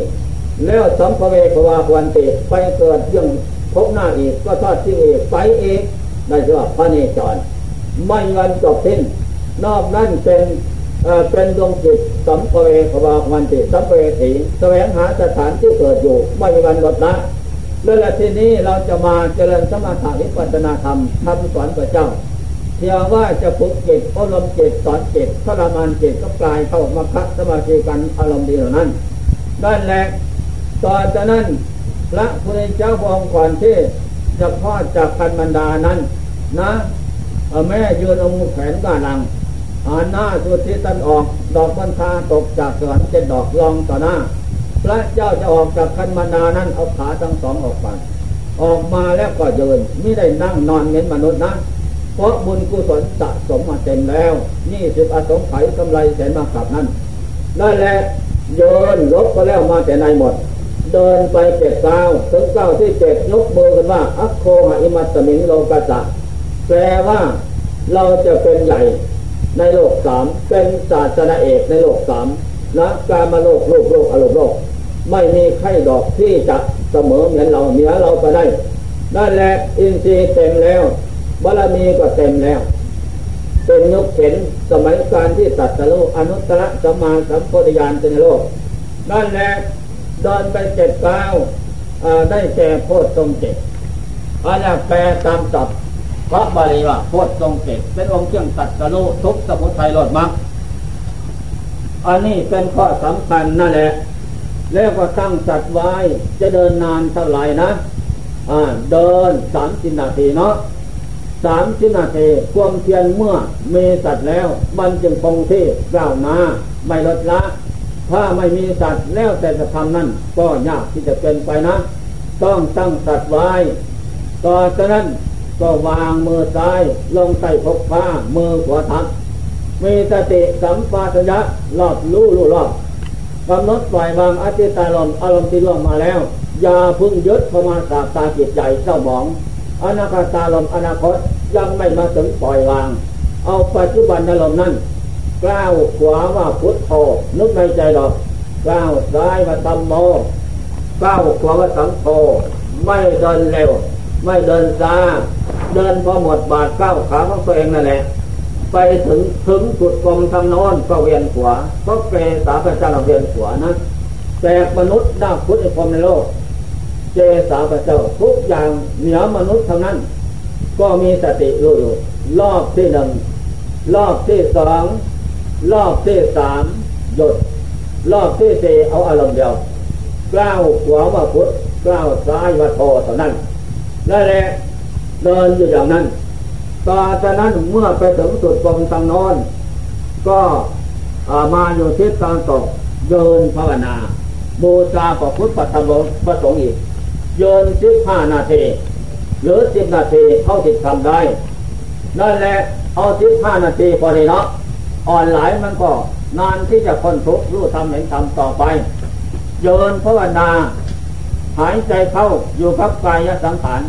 แล้วสัมภเวภวาวันติไปเกิดยังพบหน้าอีกก็ทอดทิ้งอีกไปอีกได้ชื่อว่าพระเนจร ไม่วันจบสิ้น นอกนั้นเป็น เป็นดวงจิตสัมภเวภวาวันติสัมภเวสีแสวงหาสถานที่เกิดอยู่ไม่มีวันหมดนะแล้วทีนี้เราจะมาเจริญสมาธิวิปัสนาธรรมทำสอนพระเจ้าเพียงว่าจะฝึกจิตอบรมจิตสอนจิตทรมานจิตก็กลายเข้ามาคัสมาธิกันอารมณ์ดีเหล่านั้นนั่นแหละต่อจากนั้นพระพุทธเจ้าพองก่อนที่จะพอดจากคันบรรดานั้นนะแม่ยืนเอามือแขนก้านัง หน้าสุดที่ตันออกดอกบันทาตกจากสวรรค์เจ็ดดอกลองต่อหน้า พระเจ้าจะออกจากคันมานานั้นเอาขาทั้งสองออกไปออกมาแล้วก็เดินไม่ได้นั่งนอนเหมือนมนุษย์นะเพราะบุญกุศลสะสมมาเต็มแล้วนี่สิบอสงไขยกำไรแสนมากับนั้นนั่นแหละเดินลบก็แล้วมาแต่ในหมด เดินไปเจ็ดเก้าถึงเก้าที่เจ็ดยกมือกันว่าอัคโคหอิมัตมิงโลกัสสะแปลว่าเราจะเป็นใหญ่ ในโลกสามเป็นศาสนาเอกในโลกสามนะการมาโลกโลกโลกอารมณ์โลก ไม่มีไข่ดอกที่จะเสมอเหมือนเราเหนือเราไปได้นั่นแหละอินทรีย์เต็มแล้วบารมีก็เต็มแล้ว เป็นยกเข็นสมัยการที่ตัดสโลอนุตตรสัมมาสัมโพธิญาณในโลกนั่นแหละเดินไปเจ็ดก้าวได้แก่โพธิทรงเจ็ดอันแปลตามศัพท์ พระบาลีว่าโพธทรงเจ็ดเป็นองค์เครื่องตัดสโลทุกสมุทัยหลดมักอันนี้เป็นข้อสำคัญนั่นแหละ แล้วก็ตั้งสัตว์ไว้จะเดินนานเท่าไหร่นะเดินสามสิบนาทีเนาะสามสิบนาทีความเพียรเมื่อมีสัตว์แล้ว มันจึงคงที่ก้าวนาไม่ลดละ ถ้าไม่มีสัตว์แล้วแต่จะทำนั่นก็ยากที่จะเป็นไปนะ ต้องตั้งสัตว์ไว้ต่อจากนั้น ก็วางมือซ้ายลงใต้พกผ้ามือขวาทับมีสติสัมปชัญญะรอบรู้รู้รอบกำหนดปล่อยวางอธิตาลมอารมณ์ที่ล่วงมาแล้ว อย่าพึ่งยึดประมาณสาบตาจิตใจเศร้าหมองอนาคตาลมอนาคตยังไม่มาถึงปล่อยวาง เอาปัจจุบันอารมณ์นั้นกล้าวขวาว่าพุทโธนึกในใจดอกกล้าวซ้ายว่าตัมโมกล้าวขวาว่าสังโฆไม่เดินเร็ว ไม่เดินช้า เดินพอหมดบาทก้าวขาของตัวเองนั่นแหละไปถึงถึงจุดกลมทางโน้นก็เวียนขวาก็เกสาพระเจ้าเวียนขวานะแต่มนุษย์ด้าพุทธพรมในโลก เจสาพระเจ้าทุกอย่างเหนือมนุษย์ทั้งนั้น ก็มีสติรู้อยู่รอบที่หนึ่งรอบที่สองรอบที่สามหยุดรอบที่สี่เอาอารมณ์เดียวกล้าวขวาว่าพุทธกล้าวซ้ายว่าโทเท่านั้นนั่นแหละ เดินอยู่อย่างนั้นต่อจากนั้นเมื่อไปถึงจุดตรงทางนอน ก็มาอยู่ทิศตะวันตกเยินภาวนาบูชาพระพุทธธรรมพระสงฆ์อีกเยินสิบห้านาทีหรือสิบนาทีเข้าติดทำได้นั่นแหละเอาสิบห้านาทีพอดีเนาะอ่อนหลายมันก็นานที่จะคนทุกรู้ทำเห็นทำต่อไปเยินภาวนา หายใจเข้าอยู่กับกายสังขาร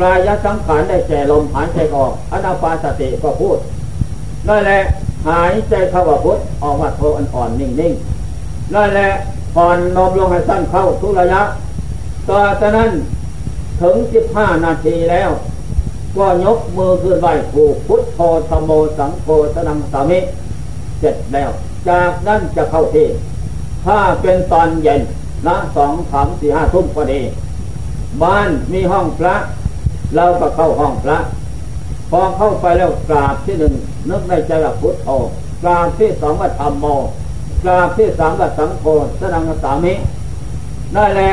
กายสังขารได้แก่ลมหายใจออกอนาปาสติก็พูดนั่นแหละหายใจเข้าว่าพุทออกว่าโทอ่อนๆนิ่งๆนั่นแหละผ่อนนมลงให้สั้นเข้าทุระยะต่อจากนั้นถึงสิบห้านาทีแล้ว ก็ยกมือขึ้นไหวผูกพุทโธธโมสังโฆสนังสามิเสร็จแล้ว จากนั้นจะเข้าที่ถ้าเป็นตอนเย็นนะสองสามสี่ห้าทุ่มพอดี บ้านมีห้องพระ เราก็เข้าห้องพระพอเข้าไปแล้วกราบที่หนึ่งนึกในใจว่าพุทโธกราบที่สองว่าธรรมโมกราบที่สามว่าสังโฆสนังสามินั่นแหละ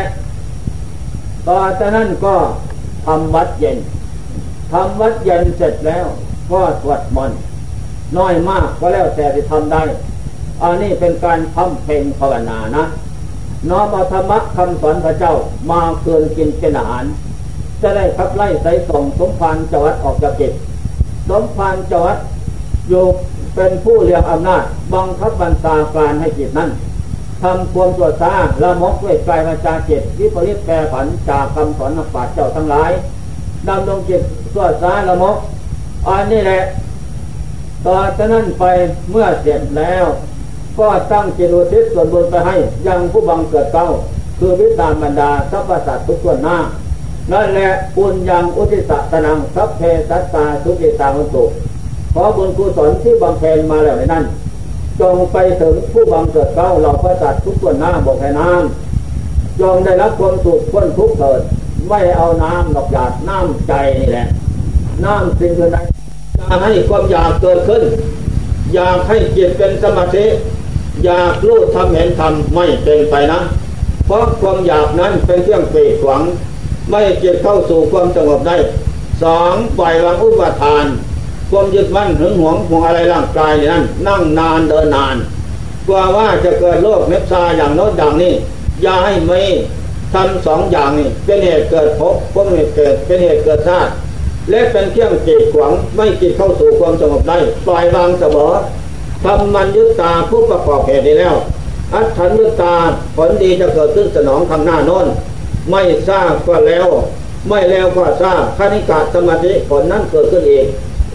ต่อจากนั้นก็ทำวัดเย็นทำวัดเย็นเสร็จแล้ว ก็สวดมนต์น้อยมากก็แล้วแต่ที่ทำได้ อันนี้เป็นการทำเพลงภาวนานะน้อมเอาธรรมะคำสอนพระเจ้ามาเกินกินเป็นอาหาร จะได้ขับไล่ใส่ส่งสมภารจวัดออกจากจิตสมภารจวัดอยู่เป็นผู้เรียงอำนาจบังคับบัญชาการให้จิตนั้นทำความตัวซาละมกด้วยกายวาจาจิตวิปริตแปรผันจากคำสอนนักปราชญ์เจ้าทั้งหลายดำรงจิตตัวซาละมกอันนี้แหละต่อจากนั้นไปเมื่อเสร็จแล้ว ก็ตั้งจิตอุทิศส่วนบุญไปให้ยังผู้บังเกิดเก้า คือวิตามบรรดาทัพย์สัตว์ทุกส่วนหน้า นั่นแหละปุญญังอุทิศตนังสัพเพสัตตาทุกิตาหุตุขอบุญกุศลที่บำเพ็ญมาแล้วในนั้น จงไปถึงผู้บังเกิดเก้าเหล่าพระสัตว์ทุกคนหน้าบอกให้น้ำจงได้รับความสุขพ้นทุกข์เกิด ไม่เอาน้ำหลอกหยาดน้ำใจนี่แหละ น้ำสิ่งใดอยากให้ความอยากเกิดขึ้น อยากให้จิตเป็นสมาธิอยากรู้ทำเห็นทำไม่เป็นไปนะ เพราะความอยากนั้นเป็นเครื่องเปรขวาง ไม่จิตเข้าสู่ความสงบได้สองปล่อยวางอุปทาน ความยึดมั่นถึงหวงห่วงอะไรร่างกายนั้น นั่งนานเดินนานกลัวว่าจะเกิดโรคเม็ดซาอย่างโน้นอย่างนี้อย่าให้ไม่ทำสองอย่างนี้เป็นเหตุเกิดภพเป็นเหตุเกิดเป็นเหตุเกิดชาติและเป็นเครื่องจีดขวางไม่จิตเข้าสู่ความสงบได้ปล่อยวางเสมอทำมันยึดตาผู้ประกอบเหตุนี้แล้ว อัตถันยึดตาผลดีจะเกิดขึ้นสนองข้างหน้าโน้น ไม่ทราบก็แล้ว ไม่แล้วก็ทราบคณิกาสมาธิผลนั้นเกิดขึ้นเอง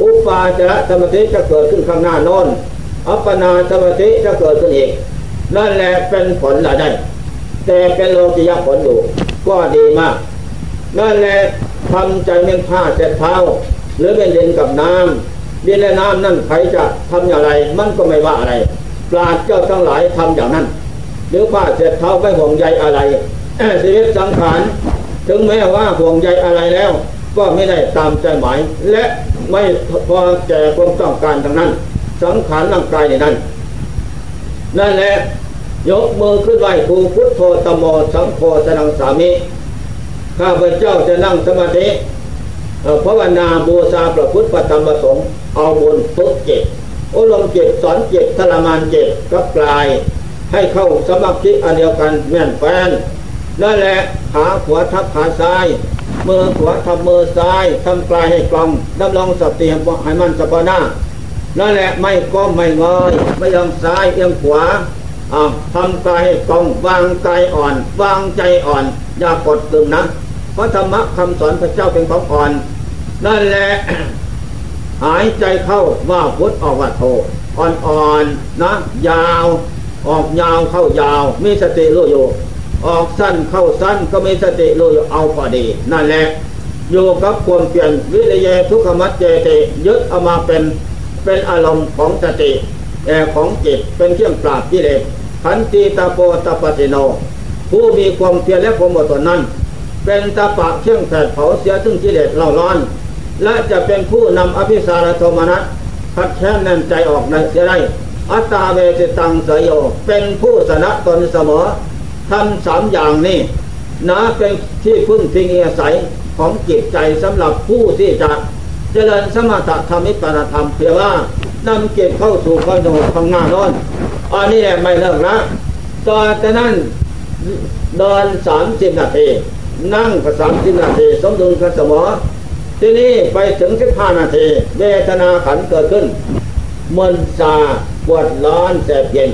อุปาจารสมาธิจะเกิดขึ้นข้างหน้านอนอัปปนาสมาธิจะเกิดขึ้นเองนั่นแหละเป็นผลอะไรแต่เป็นโลกิยผลอยู่ก็ดีมาก นั่นแหละทำใจเม่นผ้าเจ็ดเท้า หรือเป็นดินกับน้ำดินและน้ำนั่นใครจะทำอย่างไร มันก็ไม่ว่าอะไร ปราดเจ้าทั้งหลายทำอย่างนั้น หรือผ้าเสร็จเท้าไม่ห่วงใยอะไร ชีวิตสังขารถึงแม้ว่าห่วงใยอะไรแล้ว ก็ไม่ได้ตามใจหมาย และไม่พอแก่ความต้องการทางนั้น สังขารร่างกายในนั้น นั่นแหละยกมือขึ้นไหวครูพุทโธตโมสังโฆสนังสามิข้าพเจ้าจะนั่งสมาธิภาวนาบูชาพระพุทธปฏิมประสงค์เอาบุญฝึกจิตอบรมจิตสอนเจิตทรมานเจิตกับกลาย ให้เข้าสมาธิอันเดียวกันแม่นแฟน นั่นแหละขาขวาทับขาซ้ายมือขวาทับมือซ้ายทำกลายให้กลองดำลองสติให้มันสะพานานั่นแหละไม่ก้มไม่งอยไม่ยองซ้ายเอียงขวาทำกายให้กองวางใจอ่อน วางใจอ่อน อย่ากดตึงนะพระธรรมะคำสอนพระเจ้าเป็นของอ่อน นั่นแหละหายใจเข้าว่าพุทธออกว่าโทอ่อนๆนะยาว ออกยาวเข้ายาว มีสติรู้อยู่ ออกสั้นเข้าสั้นก็มีสติรู้อยู่เอาพอดี นั่นแหละอยู่กับความเปลี่ยนวิริยทุกขมัจเจตยึดเอามาเป็นเป็นอารมณ์ของสติแอของจิตเป็นเครื่องปราบกิเลสขันติตาโปตปฏิโน ผู้มีความเพียรและความอดทนนั้น เป็นตาปะเครื่องแผดเผาเสียซึ่งกิเลสเล่าร้อน และจะเป็นผู้นำอภิสารโทมนัสพัดแค้นแน่นใจออกในเสียได้อัตตาเวสิตังสยโยเป็นผู้สนะตนเสมอ ทำสามอย่างนี้นะเป็นที่พึ่งพิงอาศัยของจิตใจสำหรับผู้ที่จะเจริญสมถะธรรมิปรธรรมเพื่อว่านำเก็บเข้าสู่ความสงบข้างหน้าร้อนอันนี้แหละไม่เลิกนะตอนจากนั้นเดินสามสิบนาทีนั่งก็สามสิบนาทีสมดุลกับสมอที่นี่ไปถึงสิบห้านาทีเวทนาขันเกิดขึ้นมันซาปวดร้อนแสบเย็น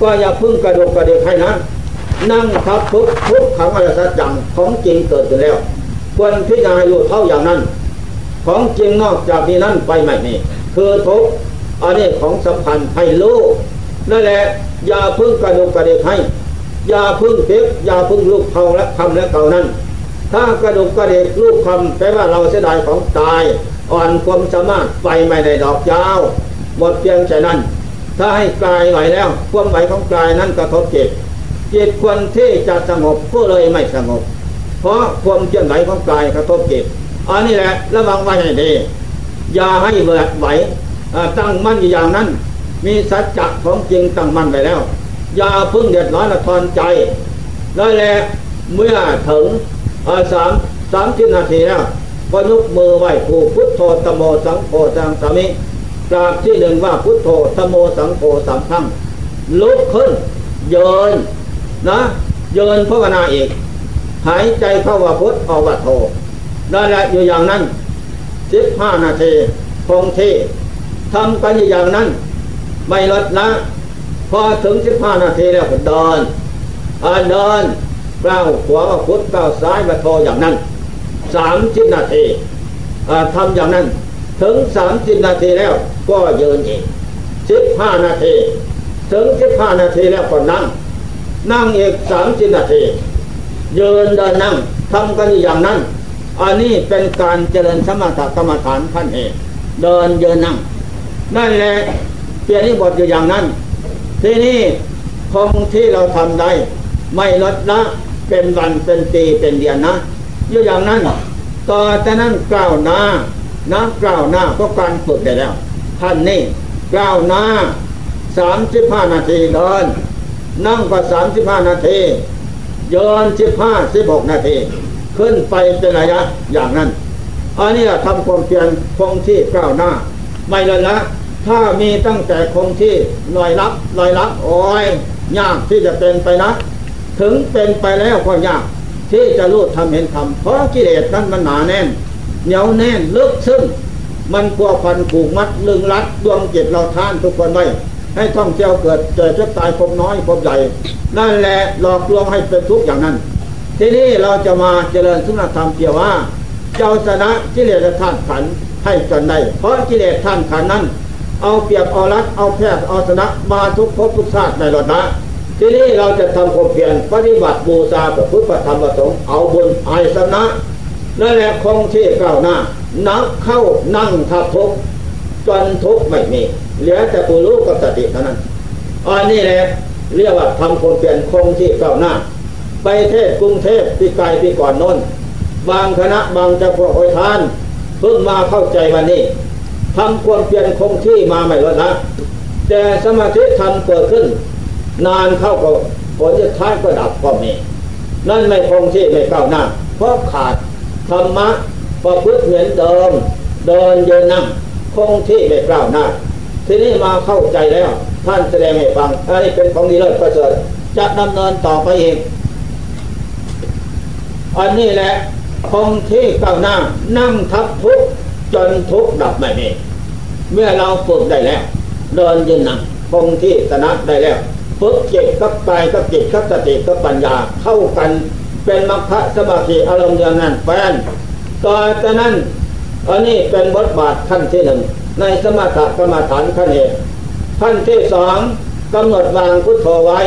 ก็อย่าพึ่งกระดูกกระเดกให้นะ นั่งทับทุกทุกขังอะไรสักอย่างของจริงเกิดขึ้นแล้ว ควรพิจารณาอยู่เท่าอย่างนั้น ของจริงนอกจากนี้นั้นไปไม่นี่คือทุกอันนี้ของสำคัญให้รู้นั่นแหละอย่าพึ่งกระดูกกระเดกให้อย่าพึ่งเพ็บอย่าพึ่งลูกเขาและคำและเก่านั้น ถ้ากระดูกกระเดกลูกคำแปลว่าเราเสียดายของตาย อ่อนความสามารถไปไม่ได้ดอกยาวหมดเพียงใจนั้น ถ้าให้กลายไหวแล้ว ความไหวของกลายนั้นกระทบจิต จิตควรที่จะสงบก็เลยไม่สงบ เพราะความเคลื่อนไหวของกายกระทบจิตอันนี้แหละระวังไว้ให้ดีอย่าให้เบื่อไหวตั้งมั่นอย่างนั้น มีสัจจะของจริงตั้งมั่นไปแล้ว อย่าพึ่งเดือดร้อนละทอนใจได้แลวเมื่อถึงสามสามสิบนาทีแล้วก็ยกมือไหว้ครูพุทโธตโมสังโฆสังสามิกราบที่หนึ่งว่าพุทโธตโมสังโฆสามครั้งลุกขึ้นเยิน นะเยินภาวนาอีก หายใจเข้าว่าพุทออกว่าโธได้แล้วอยู่อย่างนั้นสิบห้านาทีคงที่ทำกันอย่างนั้น ไม่ลดละพอถึงสิบห้านาทีแล้วก็เดินเดินก้าวขวาพุทธก้าวซ้ายมาโทอย่างนั้นสามสิบนาทีทำอย่างนั้น ถึงสามสิบนาทีแล้วก็ยืนอีกสิบห้านาที ถึงสิบห้านาทีแล้วก็นั่ง นั่งอีกสามสิบนาทียืนเดินนั่งทำกันอย่างนั้น อันนี้เป็นการเจริญสมถกรรมฐานขั้นเอกเดินเยืนนั่ง นั่นแหละเปลี่ยนที่บทอยู่อย่างนั้น ที่นี่คงที่เราทำได้ ไม่ลดละเป็นวันเป็นปีเป็นเดือนนะอยู่อย่างนั้นต่อจากนั้นกล่าวหน้านะกล่าวหน้าก็การฝึกได้แล้วท่านนี่กล่าวหน้าสามสิบห้านาทีเดิน นั่งก็สามสิบห้านาทีเดินสิบห้าสิบหกนาทีขึ้นไปเป็นระยะอย่างนั้น อันนี้ทำความเพียรคงที่ก้าวหน้า ไม่เละละถ้ามีตั้งแต่คงที่ลอยรับลอยรับโอ้ยยากที่จะเป็นไปนะถึงเป็นไปแล้วก็ยากที่จะรู้ทำเห็นทำเพราะกิเลสนั้นมันหนาแน่น เหนียวแน่นลึกซึ้งมันพัวพันผูกมัดลึงรัดดวงจิตเราท่านทุกคนไว้ ให้ท่องเที่ยวเกิดเจอจะตายพบน้อยพบใหญ่ นั่นแหละหลอกลวงให้เป็นทุกข์อย่างนั้น ทีนี้เราจะมาเจริญสุนธรรมเพียงว่า เจ้าชนะกิเลสท่านขันให้จนได้ เพราะกิเลสท่านขันนั้น เอาเปรียบเอารัดเอาแพทย์เอาชนะมาทุกภพทุกชาติในรถนะทีนี้เราจะทำความเพียรปฏิบัติบูชาพระพุทธธรรมประสงค์เอาบุญไอสนะนั่นแหละคงที่ก้าวหน้า นักเข้านั่งทับทุก จนทุกข์ไม่มี เหลือแต่ผู้รู้กับสติเท่านั้นอันนี้แหละเรียกว่าทำคนเปลี่ยนคงที่ก้าวหน้า ไปเทศกรุงเทพปีไกลปีก่อนน้นบางคณะบางเจ้าพวกโอยทาน เพิ่งมาเข้าใจวันนี้ทำความเปลี่ยนคงที่มาไม่ลดละแต่สมาธิทำเกิดขึ้น นานเข้าก็ผลจะท้ายก็ดับก็มีนั่นไม่คงที่ไม่ก้าวหน้า เพราะขาดธรรมะประพฤติเหมือนเดิมเดินเยืนนั่ง คงที่ไม่กล้าวหน้า ทีนี้มาเข้าใจแล้ว ท่านแสดงให้ฟัง อันนี้เป็นของดีเลิศประเสริฐจะดำเนินต่อไปเองอันนี้แหละคงที่ก้าวหน้านั่งทับทุกจนทุกดับไม่มีเมื่อเราฝึกได้แล้วเดินยืนนั่งคงที่สนะได้แล้วฝึกจิตกับกายกับจิตกับสติกับปัญญาเข้ากันเป็นมรรคสมาธิอารมณ์อย่างนั้นแฟนต่อจากนั้น อันนี้เป็นบทบาทขั้นที่หนึ่งในสมถกรรมฐานขั้นเอกขั้นที่สองกำหนดวางพุทโธไว้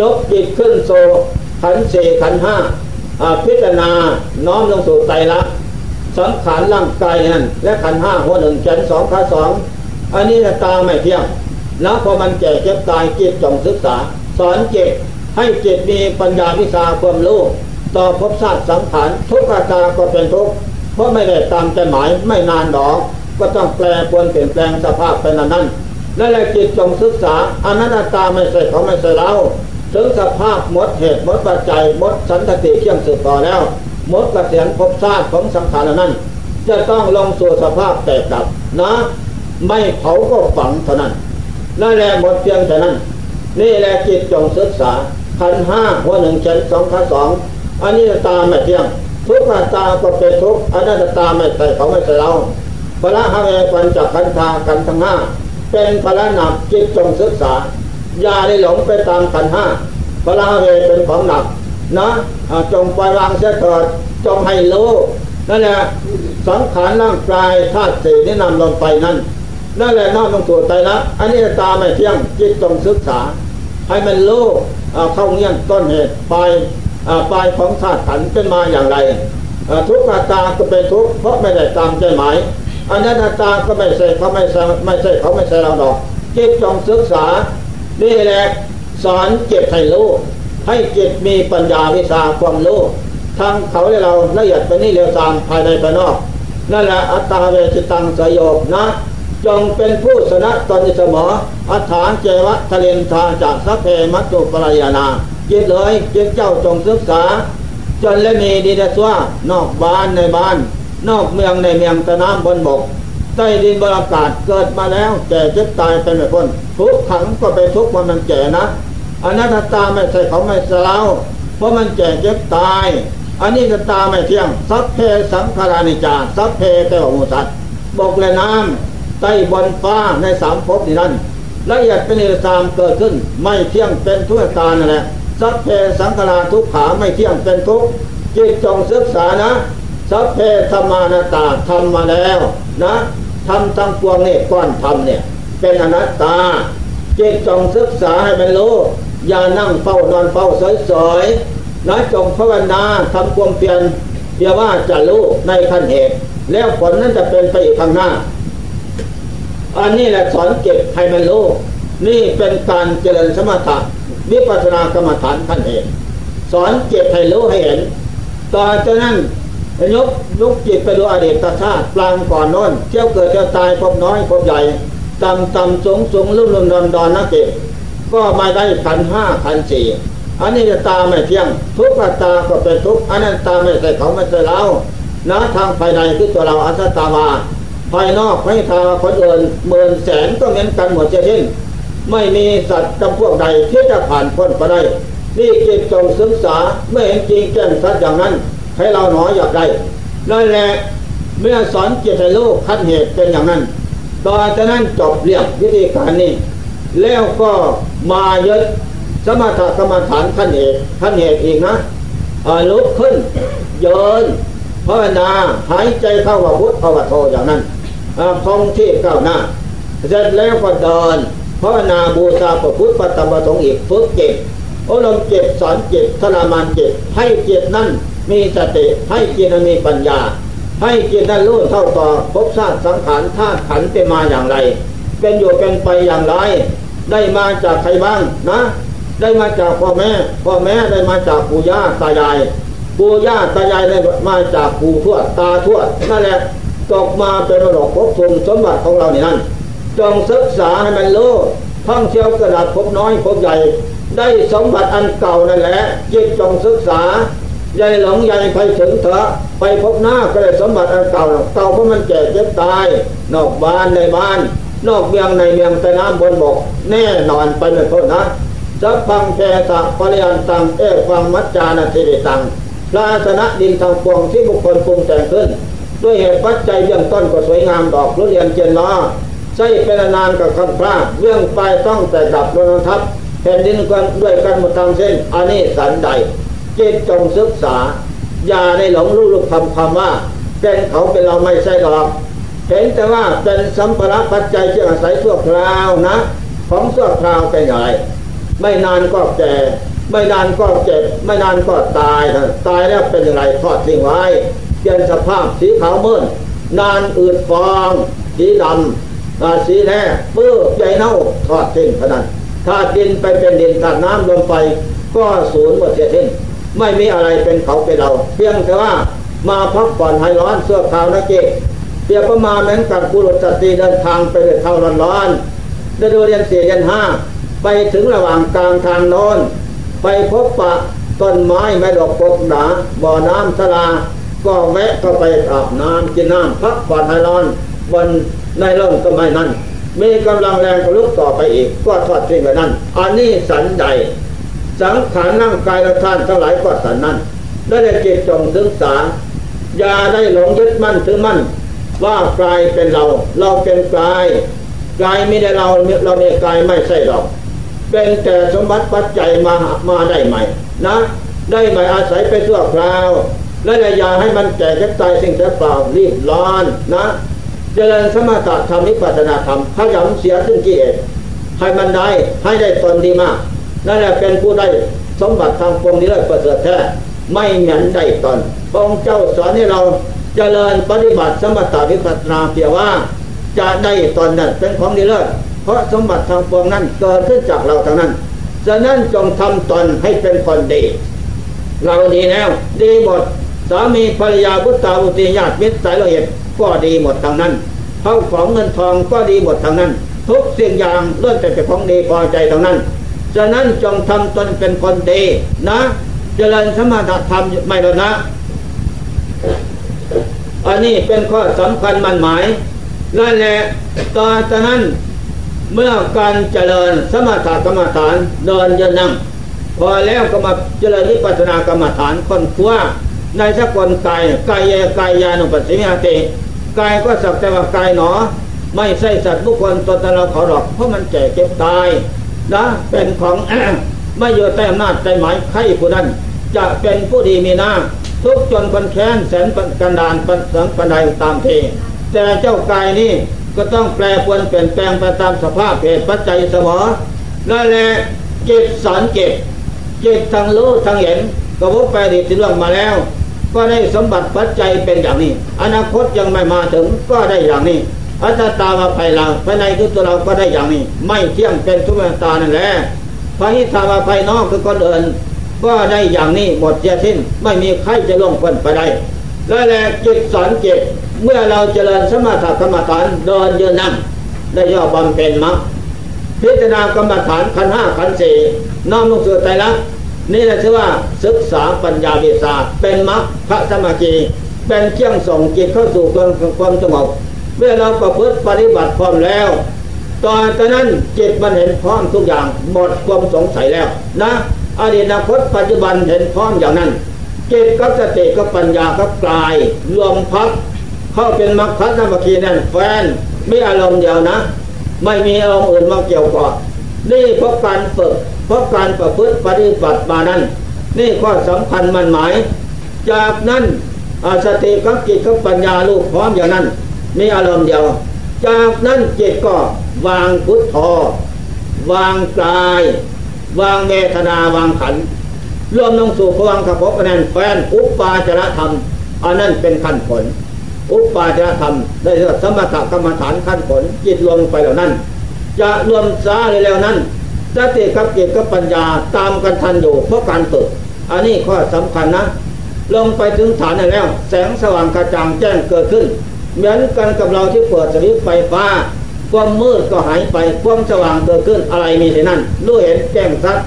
ยกจิตขึ้นโซขันสี่ขันห้าพิจารณาน้อมลงสู่ไตรลักษณ์สังขารร่างกายนั่นและขันห้าหัวหนึ่งแขนสองขาสองอันนี้ตาไม่เที่ยงแล้วพอมันแก่เจ็บตายจิตจงศึกษา สอนจิตให้จิตมีปัญญาวิชาความรู้ต่อภพชาติสังขารทุกขตาก็เป็นทุกข์ เพราะไม่ได้ตามใจหมายไม่นานดอกก็ต้องแปลปวนเปลี่ยนแปลงสภาพเป็นนั้นนั่นแหละจิตจงศึกษาอนัตตาไม่ใช่เขาไม่ใช่เราถึงสภาพหมดเหตุหมดปัจจัยหมดสันติเที่ยงสืบต่อแล้วหมดกระเสียนภพชาติของสังขารนั้น จะต้องลงสู่สภาพแตกดับนะ ไม่เผาก็ฝังเท่านั้นนั่นแหละหมดเพียงแต่นั้น นี่แหละจิตจงศึกษาขันห้าหัวหนึ่งเฉนสองขาสองอันนี้ตาไม่เที่ยง ทุกขาตาก็เป็นทุกอันนั้นตาไม่ใส่เขาไม่ใส่เราพระหาเวปัญจขันธากันทั้งห้าเป็นพระหนักจิตจงศึกษา อย่าได้หลงไปตามขันห้าพระหาเวเป็นของหนักนะจงปล่อยวางเสียเถิดจงให้รู้นั่นแหละสังขารร่างกายธาตุสี่นี่นำลงไปนั่นนั่นแหละน้อมลงสู่ใจละอันนี้ตาไม่เที่ยงจิตจงศึกษา ให้มันรู้เข้าเงี้ยต้นเหตุไป ลายปลายของธาตุขันเป็นมาอย่างไร ทุกขาตาก็เป็นทุกเพราะไม่ได้ตามใจหมายอันนั้นตาก็ไม่ใช่เขาไม่ใช่ไม่ใช่เขาไม่ใช่เราดอกจิตจงศึกษานี่แหละสอนเก็บให้รู้ให้จิตมีปัญญาวิชาความรู้ทางเขาและเราละเอียดไปนี่เร็วตามภายในภายนอก นั่นแหละอัตตาเวสิตังสยบนะ จงเป็นผู้สนะตนเสมออัฐานเจวะทะเลนทาจากสัพเพมัตตุปรายานา จิตเลยจิตเจ้าจงศึกษา จนและมีดีเดสว่านอกบ้านในบ้าน นอกเมืองในเมืองตะน้ำบนบกใต้ดินบรรากาศเกิดมาแล้วแก่เจ็บตายเป็นแบบพ้นทุกขังก็ไปทุกวันมันแก่นะอนัตตาไม่ใช่เขาไม่เล่าเพราะมันแก่เจ็บตายอันนี้จะตาไม่เที่ยงสัพเพสังขารานิจาสัพเพแต่ว่ามุสัตบกและน้ำใต้บนฟ้าในสามภพนี้นั่นละเอียดเป็นเอตามเกิดขึ้น ไม่เที่ยงเป็นทุกตานั่นแหละ สัพเพสังขาราทุกขาไม่เที่ยงเป็นทุกข์จิตจงศึกษานะสัพเพธรรมานาตาทำมาแล้วนะทำทั้งปวงเนี่ก้อนทำเนี่ยเป็นอนัตตาจิตจงศึกษาให้มันรู้อย่านั่งเฝ้านอนเฝ้าสอยๆนะจงภาวนาทำความเพียรเดี๋ยวว่าจะรู้ในขั้นเหตุ แล้วผลนั้นจะเป็นไปอีกข้างหน้า อันนี้แหละสอนเก็บให้มันรู้นี่เป็นการเจริญสมถะ วิปัสสนากรรมฐานขั้นเหตุสอนเก็บให้รู้ให้เห็นต่อจากนั้นยกยกจิตไปดูอดีตชาติปลางก่อนน้นเที่ยวเกิดเที่ยวตายพบน้อยพบใหญ่ต่ำต่ำสูงสูงลุ่มลุ่มดอนดอนนักเก็บก็มาได้ขันห้าขันสี่อันนี้ตาไม่เที่ยง ทุกตาก็เป็นทุกอันนั้นตาไม่ใช่เขาไม่ใช่เรานะทางภายในคือตัวเราอัตตามาภายนอกให้ทาคนอื่นหมื่นแสนก็เหมือนกันหมดเช่น ไม่มีสัตว์จำพวกใดที่จะผ่านพ้นไปได้ นี่จิตจงศึกษาไม่เห็นจริงแจ้งสัตว์อย่างนั้น ให้เราหนออยากได้นั่นแหละเมื่อสอนจิตให้ลูกขั้นเหตุเป็นอย่างนั้น ต่อจากนั้นจบเรื่องวิธีการนี้ แล้วก็มายึดสมถกรรมฐานขั้นเหตุขั้นเหตุอีกนะลุกขึ้นเยินภาวนาหายใจเข้าว่าพุทธภาวโทอย่างนั้นคงที่ก้าวหน้า เสร็จแล้วก็เดิน ภาวนาบูชาพระพุทธปฏิบัติอีกฝึกเก็บอบรมเจ็บสอนเจ็บทรมานเจ็บให้เจ็บนั่นมีสติให้เจิตมีปัญญา ให้เจตนั้นรู้เท่าต่อภพชาติสังขารธาตุขันเป็นมาอย่างไร เป็นอยู่เป็นไปอย่างไร ได้มาจากใครบ้างนะ ได้มาจากพ่อแม่พ่อแม่ได้มาจากปู่ย่าตายายปู่ย่าตายายได้มาจากปู่ทวดตาทวดนั่นแหละตกมาเป็นมรดกภพภูมิสมบัติของเราในนั้น จงศึกษาให้มันรู้ท่องเที่ยวกระดาษพบน้อยพบใหญ่ ได้สมบัติอันเก่านั่นแหละจิตจงศึกษาใหญ่หลงใหญ่ไปถึงเถอะไปพบหน้าก็ได้สมบัติอันเก่าเก่าเพราะมันแก่เจ็บตาย นอกบ้านในบ้าน นอกเมืองในเมืองใต้น้ำบนบก แน่นอนไปไม่พ้นนะสัพพังแพสัปริยันตังเอฟังมัจจานาทิริตังพระสนะดินทางปวงที่บุคคลปรุงแต่งขึ้น ด้วยเหตุปัจจัยเบื้องต้นก็สวยงามดอกรุเรียนเจนล้อ ใช้เป็นนานกับคำพระเรื่องไปต้องแต่ดับลงทับแผ่นดินกันด้วยกันหมดทางเส้นอันนี้สันใดจิตจงศึกษา อย่าในหลงรู้ลูกคำคำว่าเป็นเขาเป็นเราไม่ใช่หรอกเห็นแต่ว่าเป็นสัมภาระปัจจัยที่อาศัยชั่วคราวนะ ของชั่วคราวเป็นอย่างไรไม่นานก็แก่ ไม่นานก็เจ็บ ไม่นานก็ตายนตายแล้วเป็นอย่างไรทอดทิ้งไว้เปลี่ยนสภาพสีขาวเมื่นนานอืดฟอง สีดำ อาสีแน่เปื้อใหญ่เน่าทอดทิ้งขนาดถ้าดินไปเป็นดินถ้าน้ำลงไป ก็สูญหมดเสียทิ้งไม่มีอะไรเป็นเขาเป็นเรา เพียงแต่ว่ามาพักผ่อนให้ร้อนเสื้อขาวนะเจ๊เปียบประมาณเหมือนกับกุลสตรีเดินทางไปด้วยเท่าร้อนร้อนได้ดูเรียนสี่เรียนห้าไปถึงระหว่างกลางทางน้นไปพบปะต้นไม้ไม่ดอกปกหนาบ่อน้ำสลา ก็แวะก็ไปอาบน้ำกินน้ำพักผ่อนให้ร้อนบน ในร่มก็ไม่นั่นมีกำลังแรงก็ลุกต่อไปอีก ก็ทอดทิ้งไปนั่นอันนี้สันใด สังขารร่างกายและท่านทั้งหลายก็สันนั้นได้แต่จิตจงศึกษา อย่าได้หลงยึดมั่นถือมั่น ว่ากายเป็นเรา เราเป็นกายกายไม่ได้เราเราเนี่ยกายไม่ใช่เราเป็นแต่สมบัติปัจจัยมามาได้ใหม่ นะ ได้ใหม่อาศัยไปชั่วคราว และอย่าให้มันแก่เจ็บตายสิ่งแค่เปล่ารีบร้อนนะ เจริญสมถะธรรมนิพพานธรรมขยำเสียซึ่งกิเลสให้มันได้ให้ได้ตนดีมาก นั่นแหละเป็นผู้ได้สมบัติทางปวงนี้เลยประเสริฐแท้ไม่เหมือนได้ตนพระองค์เจ้าสอนให้เราเจริญปฏิบัติสมถะวิปัสสนาเพียงว่า จะได้ตอนนั้นเป็นของดีเลิศเพราะสมบัติทางปวงนั้นเกิดขึ้นจากเราทั้งนั้นฉะนั้นจงทำตนให้เป็นคนดี เราดีแล้ว ดีหมด สามีภรรยาพุทธาบุตรีญาติมิตรสายละเอียดก็ดีหมดทั้งนั้นเข้าของเงินทองก็ดีหมดทั้งนั้น ทุกสิ่งอย่างเลื่อนแต่เป็นของดีพอใจทั้งนั้นฉะนั้นจงทำตนเป็นคนดีนะเจริญสมถะธรรมไม่แล้วนะ อันนี้เป็นข้อสำคัญมันหมายนั่นแหละตอนจากนั้นเมื่อการเจริญสมถะกรรมฐานเดินยืนนั่งพอแล้วก็มาเจริญวิปัสสนากรรมฐานคนคว้า ในสกลกายกายเยกายยานุปัสสิมิติกายก็สักแต่ว่ากายหนอ ไม่ใช่สัตว์บุคคลตัวตนเราขาหรอก เพราะมันแก่เก็บตายนะเป็นของไม่อยู่ใต้อำนาจใจหมายใครผู้นั้น จะเป็นผู้ดีมีหน้า ทุกจนคนแค้นแสนปัญกันดานปันสังปันใดตามเทแต่เจ้ากายนี่ก็ต้องแปลปวนเปลี่ยนแปลงไปตามสภาพเหตุปัจจัยเสมอนั่นแหละจิตสอนจิตจิตทางรู้ทางเห็น ก็พบไปดีที่เรื่องมาแล้ว ก็ได้สมบัติปัจจัยเป็นอย่างนี้ อนาคตยังไม่มาถึงก็ได้อย่างนี้ อัตตามาภายหลังภายในคือตัวเราก็ได้อย่างนี้ ไม่เที่ยงเป็นทุกเวตานั่นแหละภายตามาภายนอกคือคนอื่นก็ได้อย่างนี้หมดเสียสิ้นไม่มีใครจะล่วงพ้นไปได้และแหละจิตสอนจิตเมื่อเราเจริญสมถกรรมฐานเดินยืนนั่งได้ย่อบำเพ็ญมรรคพิจารณากรรมฐานขันห้าขันสี่น้อมลงสู่ใจรัก นี่แหละชื่อว่าศึกษาปัญญาวิชาเป็นมรรคพระสมาธิเป็นเครื่องส่งจิตเข้าสู่ความความสงบเมื่อเราประพฤติปฏิบัติพร้อมแล้วตอนนั้นจิตมันเห็นพร้อมทุกอย่างหมดความสงสัยแล้วนะอดีตอนาคตปัจจุบันเห็นพร้อมอย่างนั้นจิตกับสติกับปัญญากับกายรวมพักเข้าเป็นมรรคพัฒนาคีนั่นแฟนไม่อารมณ์เดียวนะ ไม่มีอารมณ์อื่นมาเกี่ยวข้องนี่เพราะการฝึก เพราะการประพฤติปฏิบัติมานั้น นี่ข้อสำคัญมันหมาย จากนั้นสติกับจิตกับปัญญาลูกพร้อมอย่างนั้น มีอารมณ์เดียว จากนั้นจิตก็วางพุทโธวางกาย วางเวทนาวางขันรวมลงสู่พวังขภพนั้นแฟนอุปปาจรธรรมอันนั้นเป็นขั้นผล อุปปาจรธรรม ได้สมถกรรมฐานขั้นผลจิตรวมไปเหล่านั้น จะรวมซาเลยแล้วนั้น สติกับจิตกับปัญญาตามกันทันอยู่เพราะการฝึกอันนี้ข้อสำคัญนะ ลงไปถึงฐานนั้นแล้ว แสงสว่างกระจ่างแจ้งเกิดขึ้น เหมือนกันกับเราที่เปิดสวิตไฟฟ้า ความมืดก็หายไปความสว่างเกิดขึ้นอะไรมีที่นั่นรู้เห็นแจ้งชัด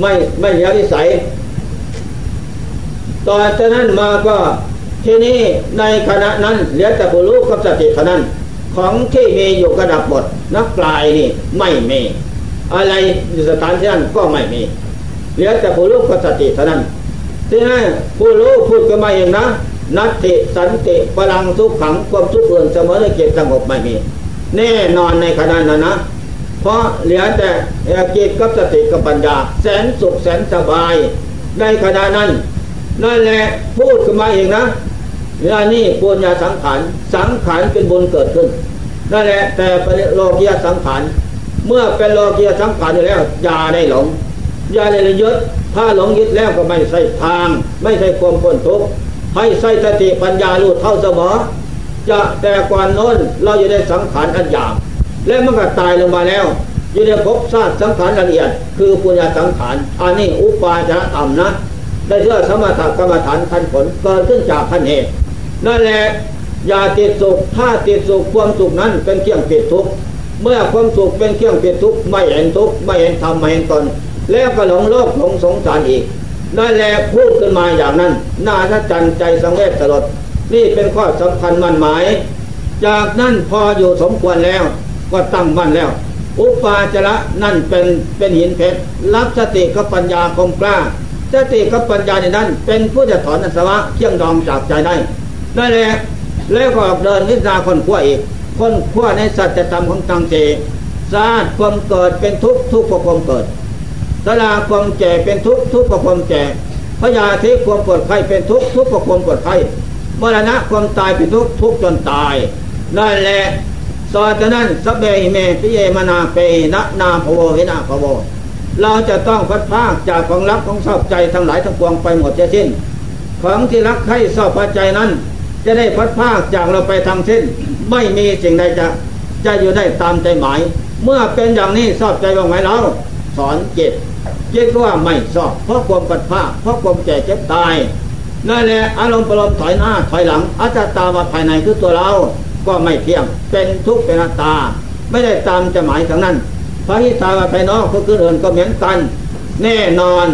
ไม่ไม่เหลวิสัยต่อจากนั้นมาก็ที่นี่ในขณะนั้นเหลือแต่ผู้รู้กับสติเท่านั้น ของที่มีอยู่กระดับหมดนักกลายนี่ไม่มี อะไรอยู่สถานที่นั้นก็ไม่มีเหลือแต่ผู้รู้กับสติเท่านั้นที่นั่นผู้รู้พูดกันมาเองนะนัตติสันติพลังทุกขังความทุกข์อื่นเสมอในเกียรติสงบไม่มี แน่นอนในขณะนั้นนะ เพราะเหลือแต่จิตกับสติกับปัญญา แสนสุขแสนสบาย ในขณะนั้น นั่นแหละพูดขึ้นมาเองนะเวลานี้ปุญญาสังขารสังขารเป็นบุญเกิดขึ้นนั่นแหละแต่เป็นโลกียสังขาร เมื่อเป็นโลกียสังขารอยู่แล้วอย่าได้หลงอย่าได้เลยยึดถ้าหลงยึดแล้วก็ไม่ใช่ทาง ไม่ใช่ความพ้นทุกข์ให้ใส่สติปัญญารู้เท่าเสมอจะแต่ก่อนโน้นเราจะได้สังขารอันหยาบและมันก็ตายลงมาแล้วอยู่ในภพชาติสังขารละเอียด คือปุญญาสังขารอันนี้อุปาจารธรรมนะได้เชื่อสมถกรรมฐานขั้นผลเกิดขึ้นจากพันเหตุนั่นแหละอย่าติดสุขถ้าติดสุขความสุขนั้นเป็นเครื่องปิดทุกข์ เมื่อความสุขเป็นเครื่องเปิดทุกข์ไม่เห็นทุกข์ไม่เห็นธรรมไม่เห็นตนแล้วก็หลงโลกหลงสงสารอีกนั่นแหละพูดขึ้นมาอย่างนั้นน่าทัศนใจสังเวชสลดนี่เป็นข้อสำคัญมั่นหมาย จากนั้นพออยู่สมควรแล้วก็ตั้งมั่นแล้ว อุปาจระนั่นเป็นเป็นหินเพชรรับสติกับปัญญาคมกล้าสติกับปัญญาในนั้น เป็นผู้จะถอนอสวะเที่ยงดองจากใจได้นั่นแหละแล้วก็ออกเดินวิชาคนขั้วอีก คนขั้วในสัจธรรมของตังเจสาดความเกิดเป็นทุกข์ทุกข์เพระความเกิดสลาความแก่เป็นทุกข์ทุกข์เพระความแก่พยาธิความปวดไข้เป็นทุกข์ทุกข์เพระความปวดไข้มรณะความตายเป็นทุกข์ทุกข์จนตายนั่นแหละตอนนั้นสเบหิเมพิเยมนาเปนะนาภโวหินาภโวเราจะต้องพัดพากจากของรักของชอบใจทั้งหลายทั้งปวงไปหมดจะสิ้น ของที่รักใครชอบพอใจนั้น จะได้พัดพากจากเราไปทางสิ้น ไม่มีสิ่งใดจะจะอยู่ได้ตามใจหมาย เมื่อเป็นอย่างนี้ชอบใจบ้างไหมเราสอนจิตจิตก็ว่าไม่ชอบ เพราะความพัดพากเพราะความแก่เจ็บตายนั่นแหละอารมณ์ปรมถอยหน้าถอยหลังอาจจะตามาภายในคือตัวเราก็ไม่เที่ยง เป็นทุกข์เป็นอนัตตา ไม่ได้ตามจะหมายทั้งนั้นพระหิตามาภายนอกก็คืออื่นก็เหมือนกัน แน่นอน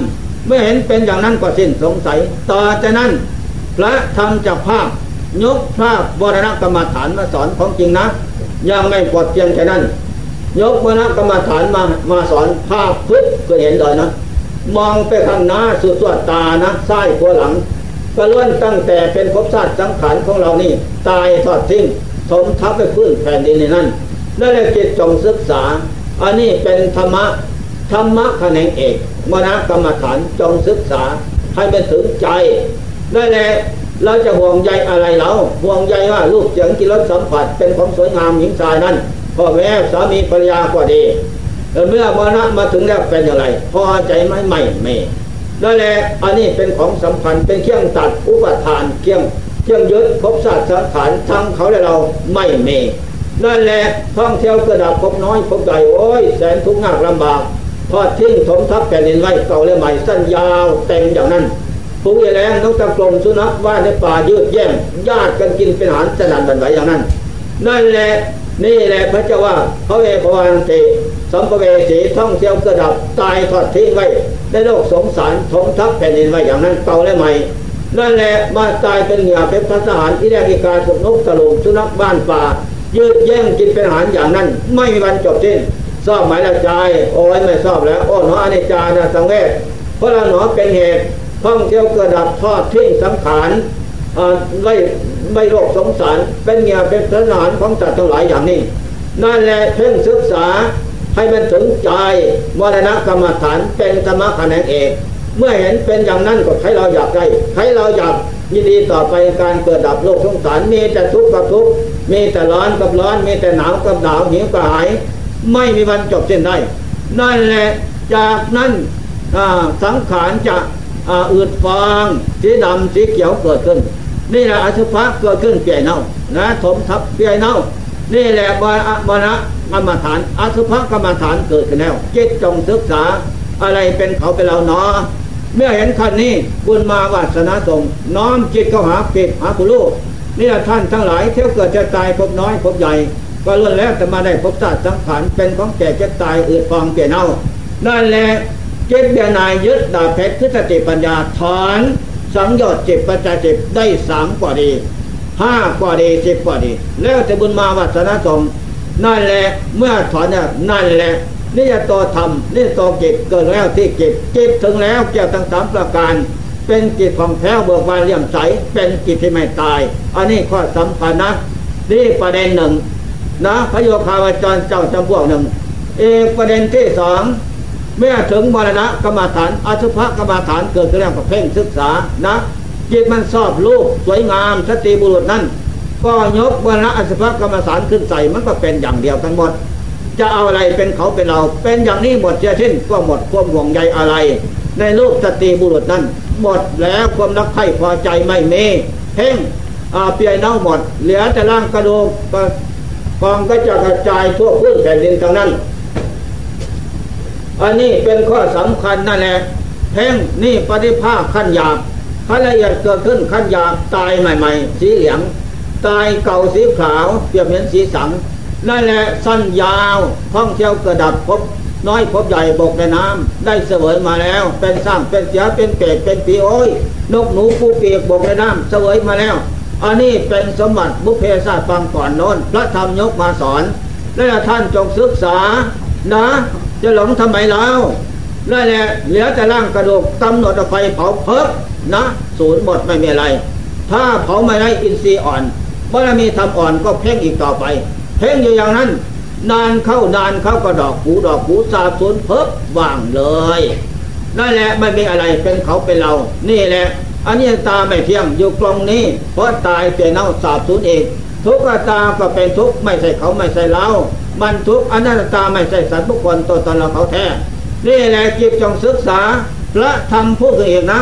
เมื่อเห็นเป็นอย่างนั้นก็สิ้นสงสัย ต่อจากนั้นพระธรรมจากภาพ ยกภาพบรณกรรมฐานมาสอนของจริงนะ ยังไม่ปลดเพียงแค่นั้น ยกบรณกรรมฐานมามาสอนภาพพึกก็เห็นเลยนะ มองไปข้างหน้าสุดสวดตานะซ้ายขวาหลังก็ล้วนตั้งแต่เป็นภพชาติสังขารของเรานี่ ตายทอดทิ้งสมทับไปพื้นแผ่นดินในนั้นนั่นแหละจิตจงศึกษา อันนี้เป็นธรรมะธรรมะแขนงเอกมรณกรรมฐานจงศึกษาให้เป็นถึงใจนั่นแหละ เราจะห่วงใยอะไรเราห่วงใยว่ารูปเสียงกิรสสัมผัสเป็นของสวยงามหญิงชายนั้นพ่อแม่สามีภรรยาก็ดีแต่เมื่อมรณะมาถึงแล้วเป็นอย่างไรพอใจไหมไม่ไม่นั่นแหละอันนี้เป็นของสำคัญเป็นเครื่องตัดอุปทานเครื่องเครื่องยึดภพศาสตร์สังขารทั้งเขาและเราไม่เมนั่นแหละท่องเที่ยวกระดับพบน้อยพบใหญ่โอ้ยแสนทุกข์ยากลำบากทอดทิ้งถมทับแผ่นดินไว้เก่าและใหม่สั้นยาวเต็มอย่างนั้น ผู้ใหญ่แรงนกตะกลมสุนัขว่าในป่ายืดแย่งญาติกันกินเป็นอาหารสนั่นบันไหวอย่างนั้น นั่นแหละนี่แหละพระเจ้าว่าพระเวพวันเตสัมภเวสีท่องเที่ยวกระดับตายทอดทิ้งไว้ในโลกสงสารถมทับแผ่นดินไว้อย่างนั้นเก่าและใหม่ นั่นแหละมาตายเป็นเหงื่อเป็นพัฒหารที่แรกอีการพวกนกตะลุมสุนัขบ้านป่า ยืดแย่งกินเป็นอาหารอย่างนั้น ไม่มีวันจบสิ้นชอบไหมละใจโอ้ยไม่ชอบแล้วโอ้หนออนิจานะสังเวชเพราะเราหนอเป็นเหตุ ท่องเที่ยวกระดับทอดทิ้งสังขารไม่ไม่โรคสงสารเป็นเงื่อเป็นพัฒหารของสัตว์ทั้งหลายอย่างนี้ นั่นแหละเพ่งศึกษาให้มันถึงใจมรณะกรรมฐานเป็นธรรมะแขนงเอกเมื่อเห็นเป็นอย่างนั้นก็ให้เราอยากได้ให้เราอยากยินดีต่อไปการเกิดดับโลกสงสารมีแต่ทุกข์กับทุกข์มีแต่ร้อนกับร้อนมีแต่หนาวกับหนาวหิวกับหาย ไม่มีวันจบสิ้นได้ นั่นแหละจากนั้นสังขารจะ อืดฟางสีดำสีเขียวเกิดขึ้น นี่แหละอสุภะเกิดขึ้นเปียเน่านะถมทับเปียเน่า นี่แหละบาบานะกรรมฐานอสุภะกรรมฐานเกิดขึ้นแล้วจิตจงศึกษาอะไรเป็นเขาเป็นเราเนาะเมื่อเห็นขั้นนี้บุญมาวาสนาสงน้อมจิตเข้าหาเกตหาผู้ลูกนี่แหละท่านทั้งหลายเที่ยวเกิดจะตายพบน้อยพบใหญ่ ก็ล้วนแล้วแต่มาได้พบชาติสังขารเป็นของแก่จ็บตายอืดฟองเปลี่ยนเอานั่นแหละ เจ็บเบียนายยึดดาเพชรพิสติปัญญาถอนสังยอดจิตปัจจัยจิตได้สามกว่าดีห้ากว่าดีสิบกว่าดีแล้วแต่บุญมาวัฒนสมนั่นแหละเมื่อถอนเนี่ยนั่นแหละนี่จะตัวธรรมนี่ตัวจิตเกิดแล้วที่จิตจิตถึงแล้วเกี่ยวทั้งสามประการ เป็นจิตของแท้เบิกบานเลี่ยมใสเป็นจิตที่ไม่ตาย อันนี้ข้อสำคัญนะนี่ประเด็นหนึ่งนะพระโยคาวจรเจ้าจำพวกหนึ่งเอกประเด็นที่สอง เมื่อถึงมรณะกรรมฐานอสุภกรรมฐานเกิดขึ้นแล้วก็เพ่งศึกษานะจิตมันชอบรูปสวยงามสติบุรุษนั้นก็ยกมรณะอสุภกรรมฐานขึ้นใส่มันก็เป็นอย่างเดียวทั้งหมด จะเอาอะไรเป็นเขาเป็นเรา เป็นอย่างนี้หมดเสียสิ้นก็หมดความห่วงใยอะไร ในรูปสติบุรุษนั้น หมดแล้วความรักใคร่พอใจไม่มีเพ่งเปียเน่าหมด เหลือแต่ร่างกระดูกกองก็จะกระจายทั่วพื้นแผ่นดินทั้งนั้น อันนี้เป็นข้อสำคัญนั่นแหละเพ่งนี่ปฏิภาคขั้นหยาบขั้นละเอียดเกิดขึ้นขั้นหยาบตายใหม่ๆ สีเหลืองตายเก่าสีขาวเปรียบเหมือนสีสังนั่นแหละสั้นยาวท่องเที่ยวกระดับพบน้อยพบใหญ่บกในน้ำได้เสวยมาแล้ว เป็นสร้างเป็นเสียเป็นเปรตเป็นปีโอ้ยนกหนูปูเปียกบกในน้ำเสวยมาแล้ว อันนี้เป็นสมบัติบุพเพศาสตร์ฟังก่อนโน้นพระธรรมยกมาสอนและท่านจงศึกษานะ จะหลงทำไมแล้วนั่นแหละเหลือแต่ร่างกระดูกกำหนดไฟเผาเพิบนะศูนย์หมดไม่มีอะไร ถ้าเผาไม่ได้อินทรีย์อ่อนบารมีทำอ่อนก็เพ่งอีกต่อไป เพ่งอยู่อย่างนั้น นานเข้านานเข้าก็ดอกหูดอกหูสาบสูญเพิบว่างเลยนั่นแหละไม่มีอะไรเป็นเขาเป็นเรา นี่แหละอันนี้ตาไม่เที่ยงอยู่กลงนี้ เพราะตายเปลี่ยนเอาสาบสูญเองทุกตาก็เป็นทุกไม่ใช่เขาไม่ใช่เรา มันทุกอนัตตาไม่ใช่สัตว์บุคคลตัวตนเราเขาแท้นี่แหละจิตจงศึกษาพระธรรมพูดถึงเองนะ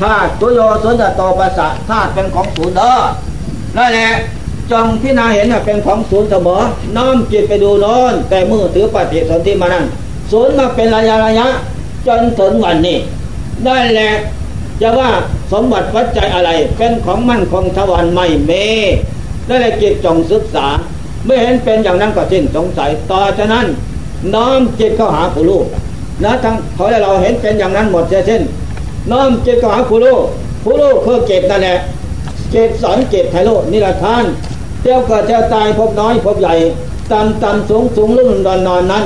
ธาตุตัวโยสนจะต่อภาษาธาตุเป็นของศูนย์เด้อนั่นแหละจงพิจารณาเห็นเป็นของศูนย์เสมอน้อมจิตไปดูน้นแต่มือถือปฏิสนธิมานั่นศูนย์มาเป็นระยะระยะ จนถึงวันนี้นั่นแหละจะว่าสมบัติวัจจัยอะไรเป็นของมั่นคงทวันไม่เมนั่นแหละจิตจงศึกษา เมื่อเห็นเป็นอย่างนั้นก็สิ้นสงสัยต่อฉะนั้นน้อมจิตเข้าหาผู้ลูกนะทั้งเขาและเราเห็นเป็นอย่างนั้นหมดเสียสิ้นน้อมจิตเข้าหาผู้ลูกผู้ลูกคือเกตนั่นแหละเกตสอนเกตไทโลนิรทานเที่ยวเกิดเที่ยวตายพบน้อยพบใหญ่ต่ำต่ำสูงสูงลุ่นนอนนอนนั้น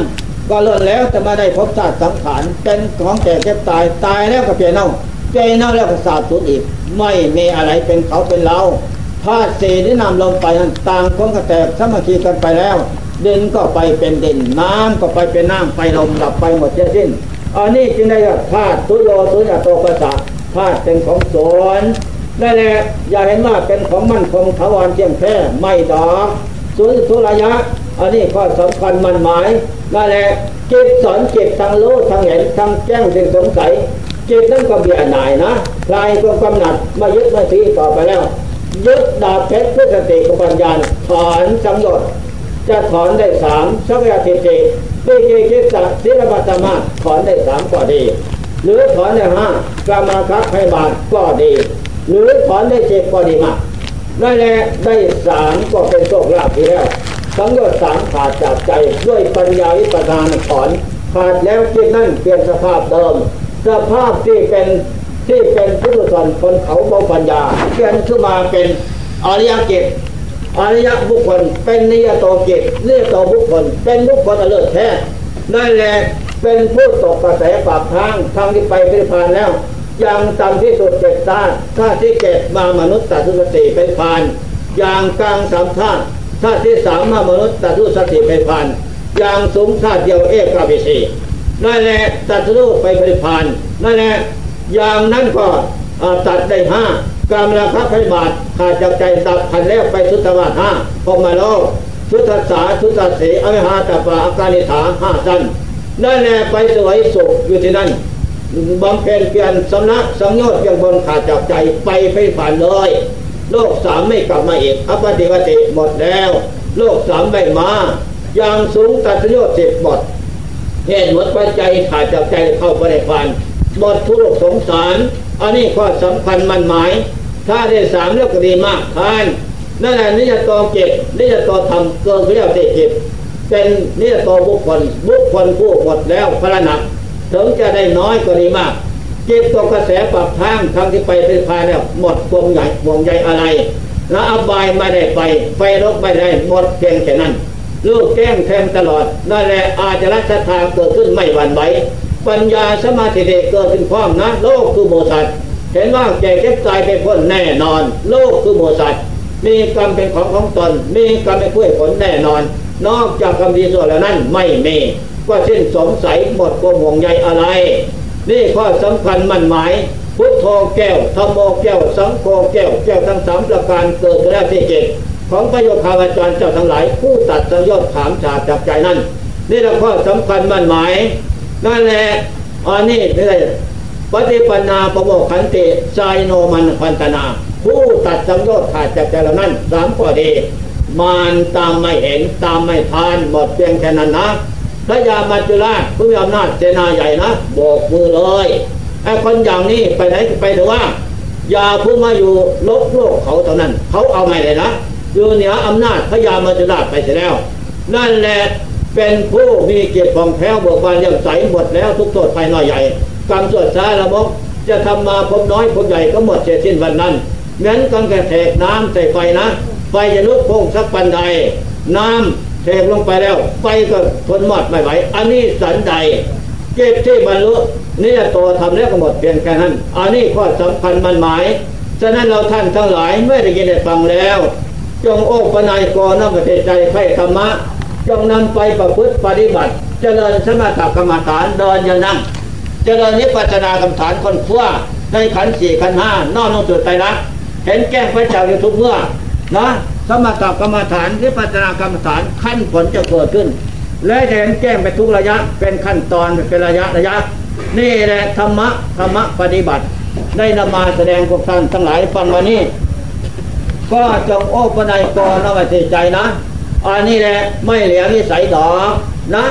ก็เลื่อนแล้วแต่มาได้พบชาติสังขารเป็นของแก่เก็บตายตายแล้วก็เปลี่ยนเน่าเปลี่ยนเน่าแล้วก็สาบสูญอีก ไม่มีอะไรเป็นเขาเป็นเรา ธาตุสี่ที่นำลงไปนั้นต่างคนก็แตกสามัคคีกันไปแล้ว ดินก็ไปเป็นดิน น้ำก็ไปเป็นน้ำไปลมดับไปหมดเสียสิ้นอันนี้จึงได้ว่าธาตุตุโยตุยโตปัสสะธาตุเป็นของสวนนั่นแหละอย่าเห็นว่าเป็นของมั่นคงถาวรเที่ยงแท้ไม่ดอกสุนทุระยะ อันนี้ข้อสำคัญมันหมายนั่นแหละจิตสอนจิตทางรู้ทางเห็นทางแจ้งสิ่งสงสัยจิตนั้นก็เบียดหน่ายนะคลายความกำหนัดไมายึดไมาตีต่อไปแล้ว ยึดดาบเพชรเพื่อสติกับปัญญาถอนสังโยชน์จะถอนได้สามสักยาทิติปีเกกิสัศิลปะธรรมะถอนได้สามก็ดี หรือถอนได้ห้ากามาคับให้บาทก็ดี หรือถอนได้เจ็ดก็ดีมากนั่นและได้สามก็เป็นโชคลาภที่แล้วสังโยชน์สามขาดจากใจด้วยปัญญาวิปัสสนาถอนขาดแล้วจิตนั่นเปลี่ยนสภาพเดิม สภาพที่เป็น ที่เป็นพุทธชนคนเขาเบาปัญญาเปลี่ยนขึ้นมาเป็นอริยจิตอริยบุคคล เป็นนิยโตจิตนิยโตบุคคล เป็นบุคคลเลิศแท้นั่นแหละเป็นผู้ตกกระแสปากทางทางที่ไปพิพานแล้วอย่างต่ำที่สุดเจ็ดชาติชาติที่เจ็ดมามนุษย์ตัตุสติเป็นพาน อย่างกลางสามชาติชาติที่สามมามนุษย์ตัตุสติเป็นพานอย่างสูงชาติเดียวเอกาบิสีนั่นแหละตัดรูปไปผลิพานนั่นแหละ ย่างนั้นก็ตัดได้ห้ากามราคะไฟบาทขาดจากใจดับพันแล้วไปสุตวาห้าพอมาโลกสุทัสสาสุทัสสีอวิหาตปาอาการิฐาห้าสั้นนั่นแหละไปสวยสุขอยู่ที่นั่นบำเพ็ญเปลี่ยนสำนักสังโยชน์เพียงบนขาดจากใจไปไปผ่านเลย โลกสามไม่กลับมาอีกอปฏิวติหมดแล้ว โลกสามไม่มาอย่างสูงตัดโยชน์สิบหมดเหตุหมดปัจจัยขาดจากใจเข้าไปในฟัน หมดทุกสงสาร อันนี้ข้อสำคัญมันหมาย ถ้าได้สามเรื่องก็ดีมากท่านนั่นแหละนิยตอเก็บนิยตอทำเกินเรียกเก็บเป็นนิยตอบุคคลบุคคลผู้หมดแล้วพระหนักถึงจะได้น้อยก็ดีมากจิตตกกระแสปรับทางทางที่ไปเป็นพายแล้วหมดวงใหญ่วงใยอะไรแล้วอบายไม่ได้ไปไฟรกไม่ได้หมดเพียงแค่นั้นลูกแก้งแทงตลอดนั่นแหละอาจจะรัชทางเกิดขึ้นไม่หวั่นไหว ปัญญาสมาธิเดเกิดขึ้นพร้อมนะ โลกคือโมสัตเห็นว่าแก่เก็บตายไปพ้นแน่นอน โลกคือโมสัตมีกรรมเป็นของของตน มีกรรมเป็นผู้ผลแน่นอน นอกจากกรรมดีส่วนแล้วนั้นไม่มีก็สิ้นสงสัยหมดความห่วงใยอะไร นี่ข้อสำคัญมั่นหมาย พุทโธแก้วธรรมโมแก้ว สังโฆแก้ว แก้วทั้งสามประการเกิดขึ้นแล้วที่เจ็ดของพระโยคาวาจารย์เจ้าทั้งหลาย ผู้ตัดสังยชน์ถามฉาบจากใจนั้น นี่แหละข้อสำคัญมั่นหมาย นั่นแหละอันนี้ไม่ได้ปฏิปันาประโมขันติสายโนมันพันตนา ผู้ตัดสังโยชน์ขาดจากใจเหล่านั้นสามข้อดีมานตามไม่เห็นตามไม่ทานหมดเพียงแค่นั้นนะพระยามัจจุราชผู้มีอำนาจเสนาใหญ่นะโบกมือเลยไอ้คนอย่างนี้ไปไหนไปถือว่า อย่าพูดมาอยู่ลบโลกเขาเท่านั้น เขาเอาไม่เลยนะอยู่เหนืออำนาจพระยามัจจุราชไปเสียแล้ว นั่นแหละ เป็นผู้มีเกียรติของแท้บิกบานยังใสหมดแล้วทุกโทษภายน้อยใหญ่กรรมสวดสาละมกจะทำมาพบน้อยพบใหญ่ก็หมดเสียสิ้นวันนั้นงั้นกันกแทกน้ำใส่ไฟนะไฟจะลุกพงสักปันใด น้ำเทลงไปแล้วไฟก็ทนหมดไม่ไหวอันนี้สันใดเก็บที่บรรลุนี่จะโตทำแล้วก็หมดเพียงแค่นั้นอันนี้ข้อสำคัญมันหมายฉะนั้นเราท่านทั้งหลายไม่ได้ยินได้ฟังแล้ว จงโอ้ปนายกรน้ำประเทศใจไข่ธรรมะ จงนำไปประพฤติปฏิบัติ เจริญสมถกรรมฐานเดินย่านั่ง เจริญนิพพานากรรมฐานคนขั้วในขันสี่ขันห้านอกลงจุดไตรลักษณ์เห็นแก้งพระเจ้าอยู่ทุกเมื่อนะสมถกรรมฐานนิพพานากรรมฐานขั้นผลจะเกิดขึ้น และเห็นแก้งไปทุกระยะเป็นขั้นตอนเป็นระยะระยะ นี่แหละธรรมะธรรมะปฏิบัติ ได้นำมาแสดงพวกท่านทั้งหลายฟังวันนี้ก็จงโอปนัยกรเอาไว้ที่ใจนะ อันนี้แหละไม่เหลียวนิสัยดอกนะ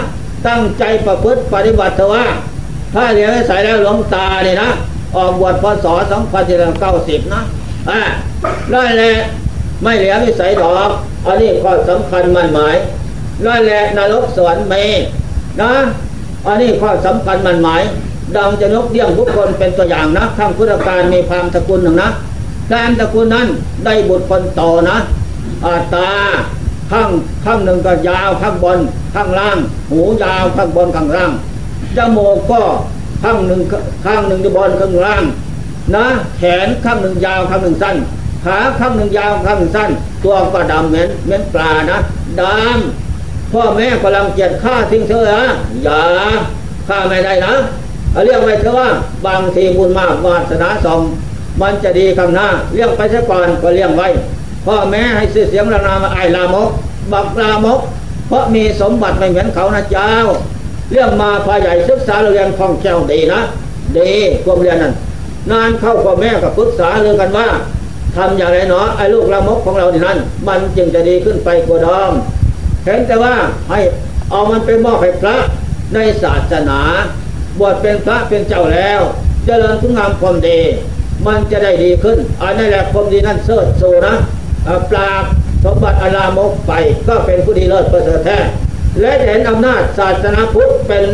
ตั้งใจประพฤติปฏิบัติเถอะว่า ถ้าเหลียวนิสัยแล้วหลวงตาเนี่ยนะออกบวชพศ2490นะอ่าได้แหละไม่เหลียวนิสัยดอกอันนี้ข้อสำคัญมั่นหมายได้แหละนรกสวรรค์เมนะอันนี้ข้อสำคัญมั่นหมายดังจะนกเดี่ยงทุกคนเป็นตัวอย่างนะทั้งพุทธการมีพามตระกูลหนึ่งนะแทนตระกูลนั้นได้บุตรคนโตนะอาตา ข้างข้างหนึ่งก็ยาวข้างบนข้างล่าง หูยาวข้างบนข้างล่างจมูกก็ข้างหนึ่งข้างหนึ่งจะบนข้างล่าง นะ แขนข้างหนึ่งยาวข้างหนึ่งสั้นขาข้างหนึ่งยาวข้างหนึ่งสั้น ตัวก็ดำเหม็นเหม็นปลานะดำพ่อแม่กำลังเกียดฆ่าทิ้งเธอนะอย่าฆ่าไม่ได้นะเอาเรียกไว้เถอะว่าบางทีบุญมากวาสนาสองมันจะดีข้างหน้าเลี้ยงไปซะก่อนก็เลี้ยงไว้ พ่อแม่ให้ชื่อเสียงระนามาไอายลามก บักลามก เพราะมีสมบัติไม่เหมือนเขานะเจ้า เรื่องมาพาใหญ่ศึกษาเรียนคล่องแคล่วดีนะดีความเรียนนั้นนานเข้าพ่อแม่ก็ปรึกษาเรื่องกันว่าทำอย่างไรเนาะไอ้ลูกลามกของเรานี่นั้น มันจึงจะดีขึ้นไปกว่าดิมเห็นแต่ว่าให้เอามันไปมอบให้พระในศาสนาบวชเป็นพระเป็นเจ้าแล้วเจริญคุณงามความดี มันจะได้ดีขึ้นอันนี้แหละความดีนั่นเสิร์ชโซนะ ปราบสมบัติอลามกไปก็เป็นผู้ดีเลิศประเสริฐแท้และจะเห็นอำนาจศาสนาพุทธเป็น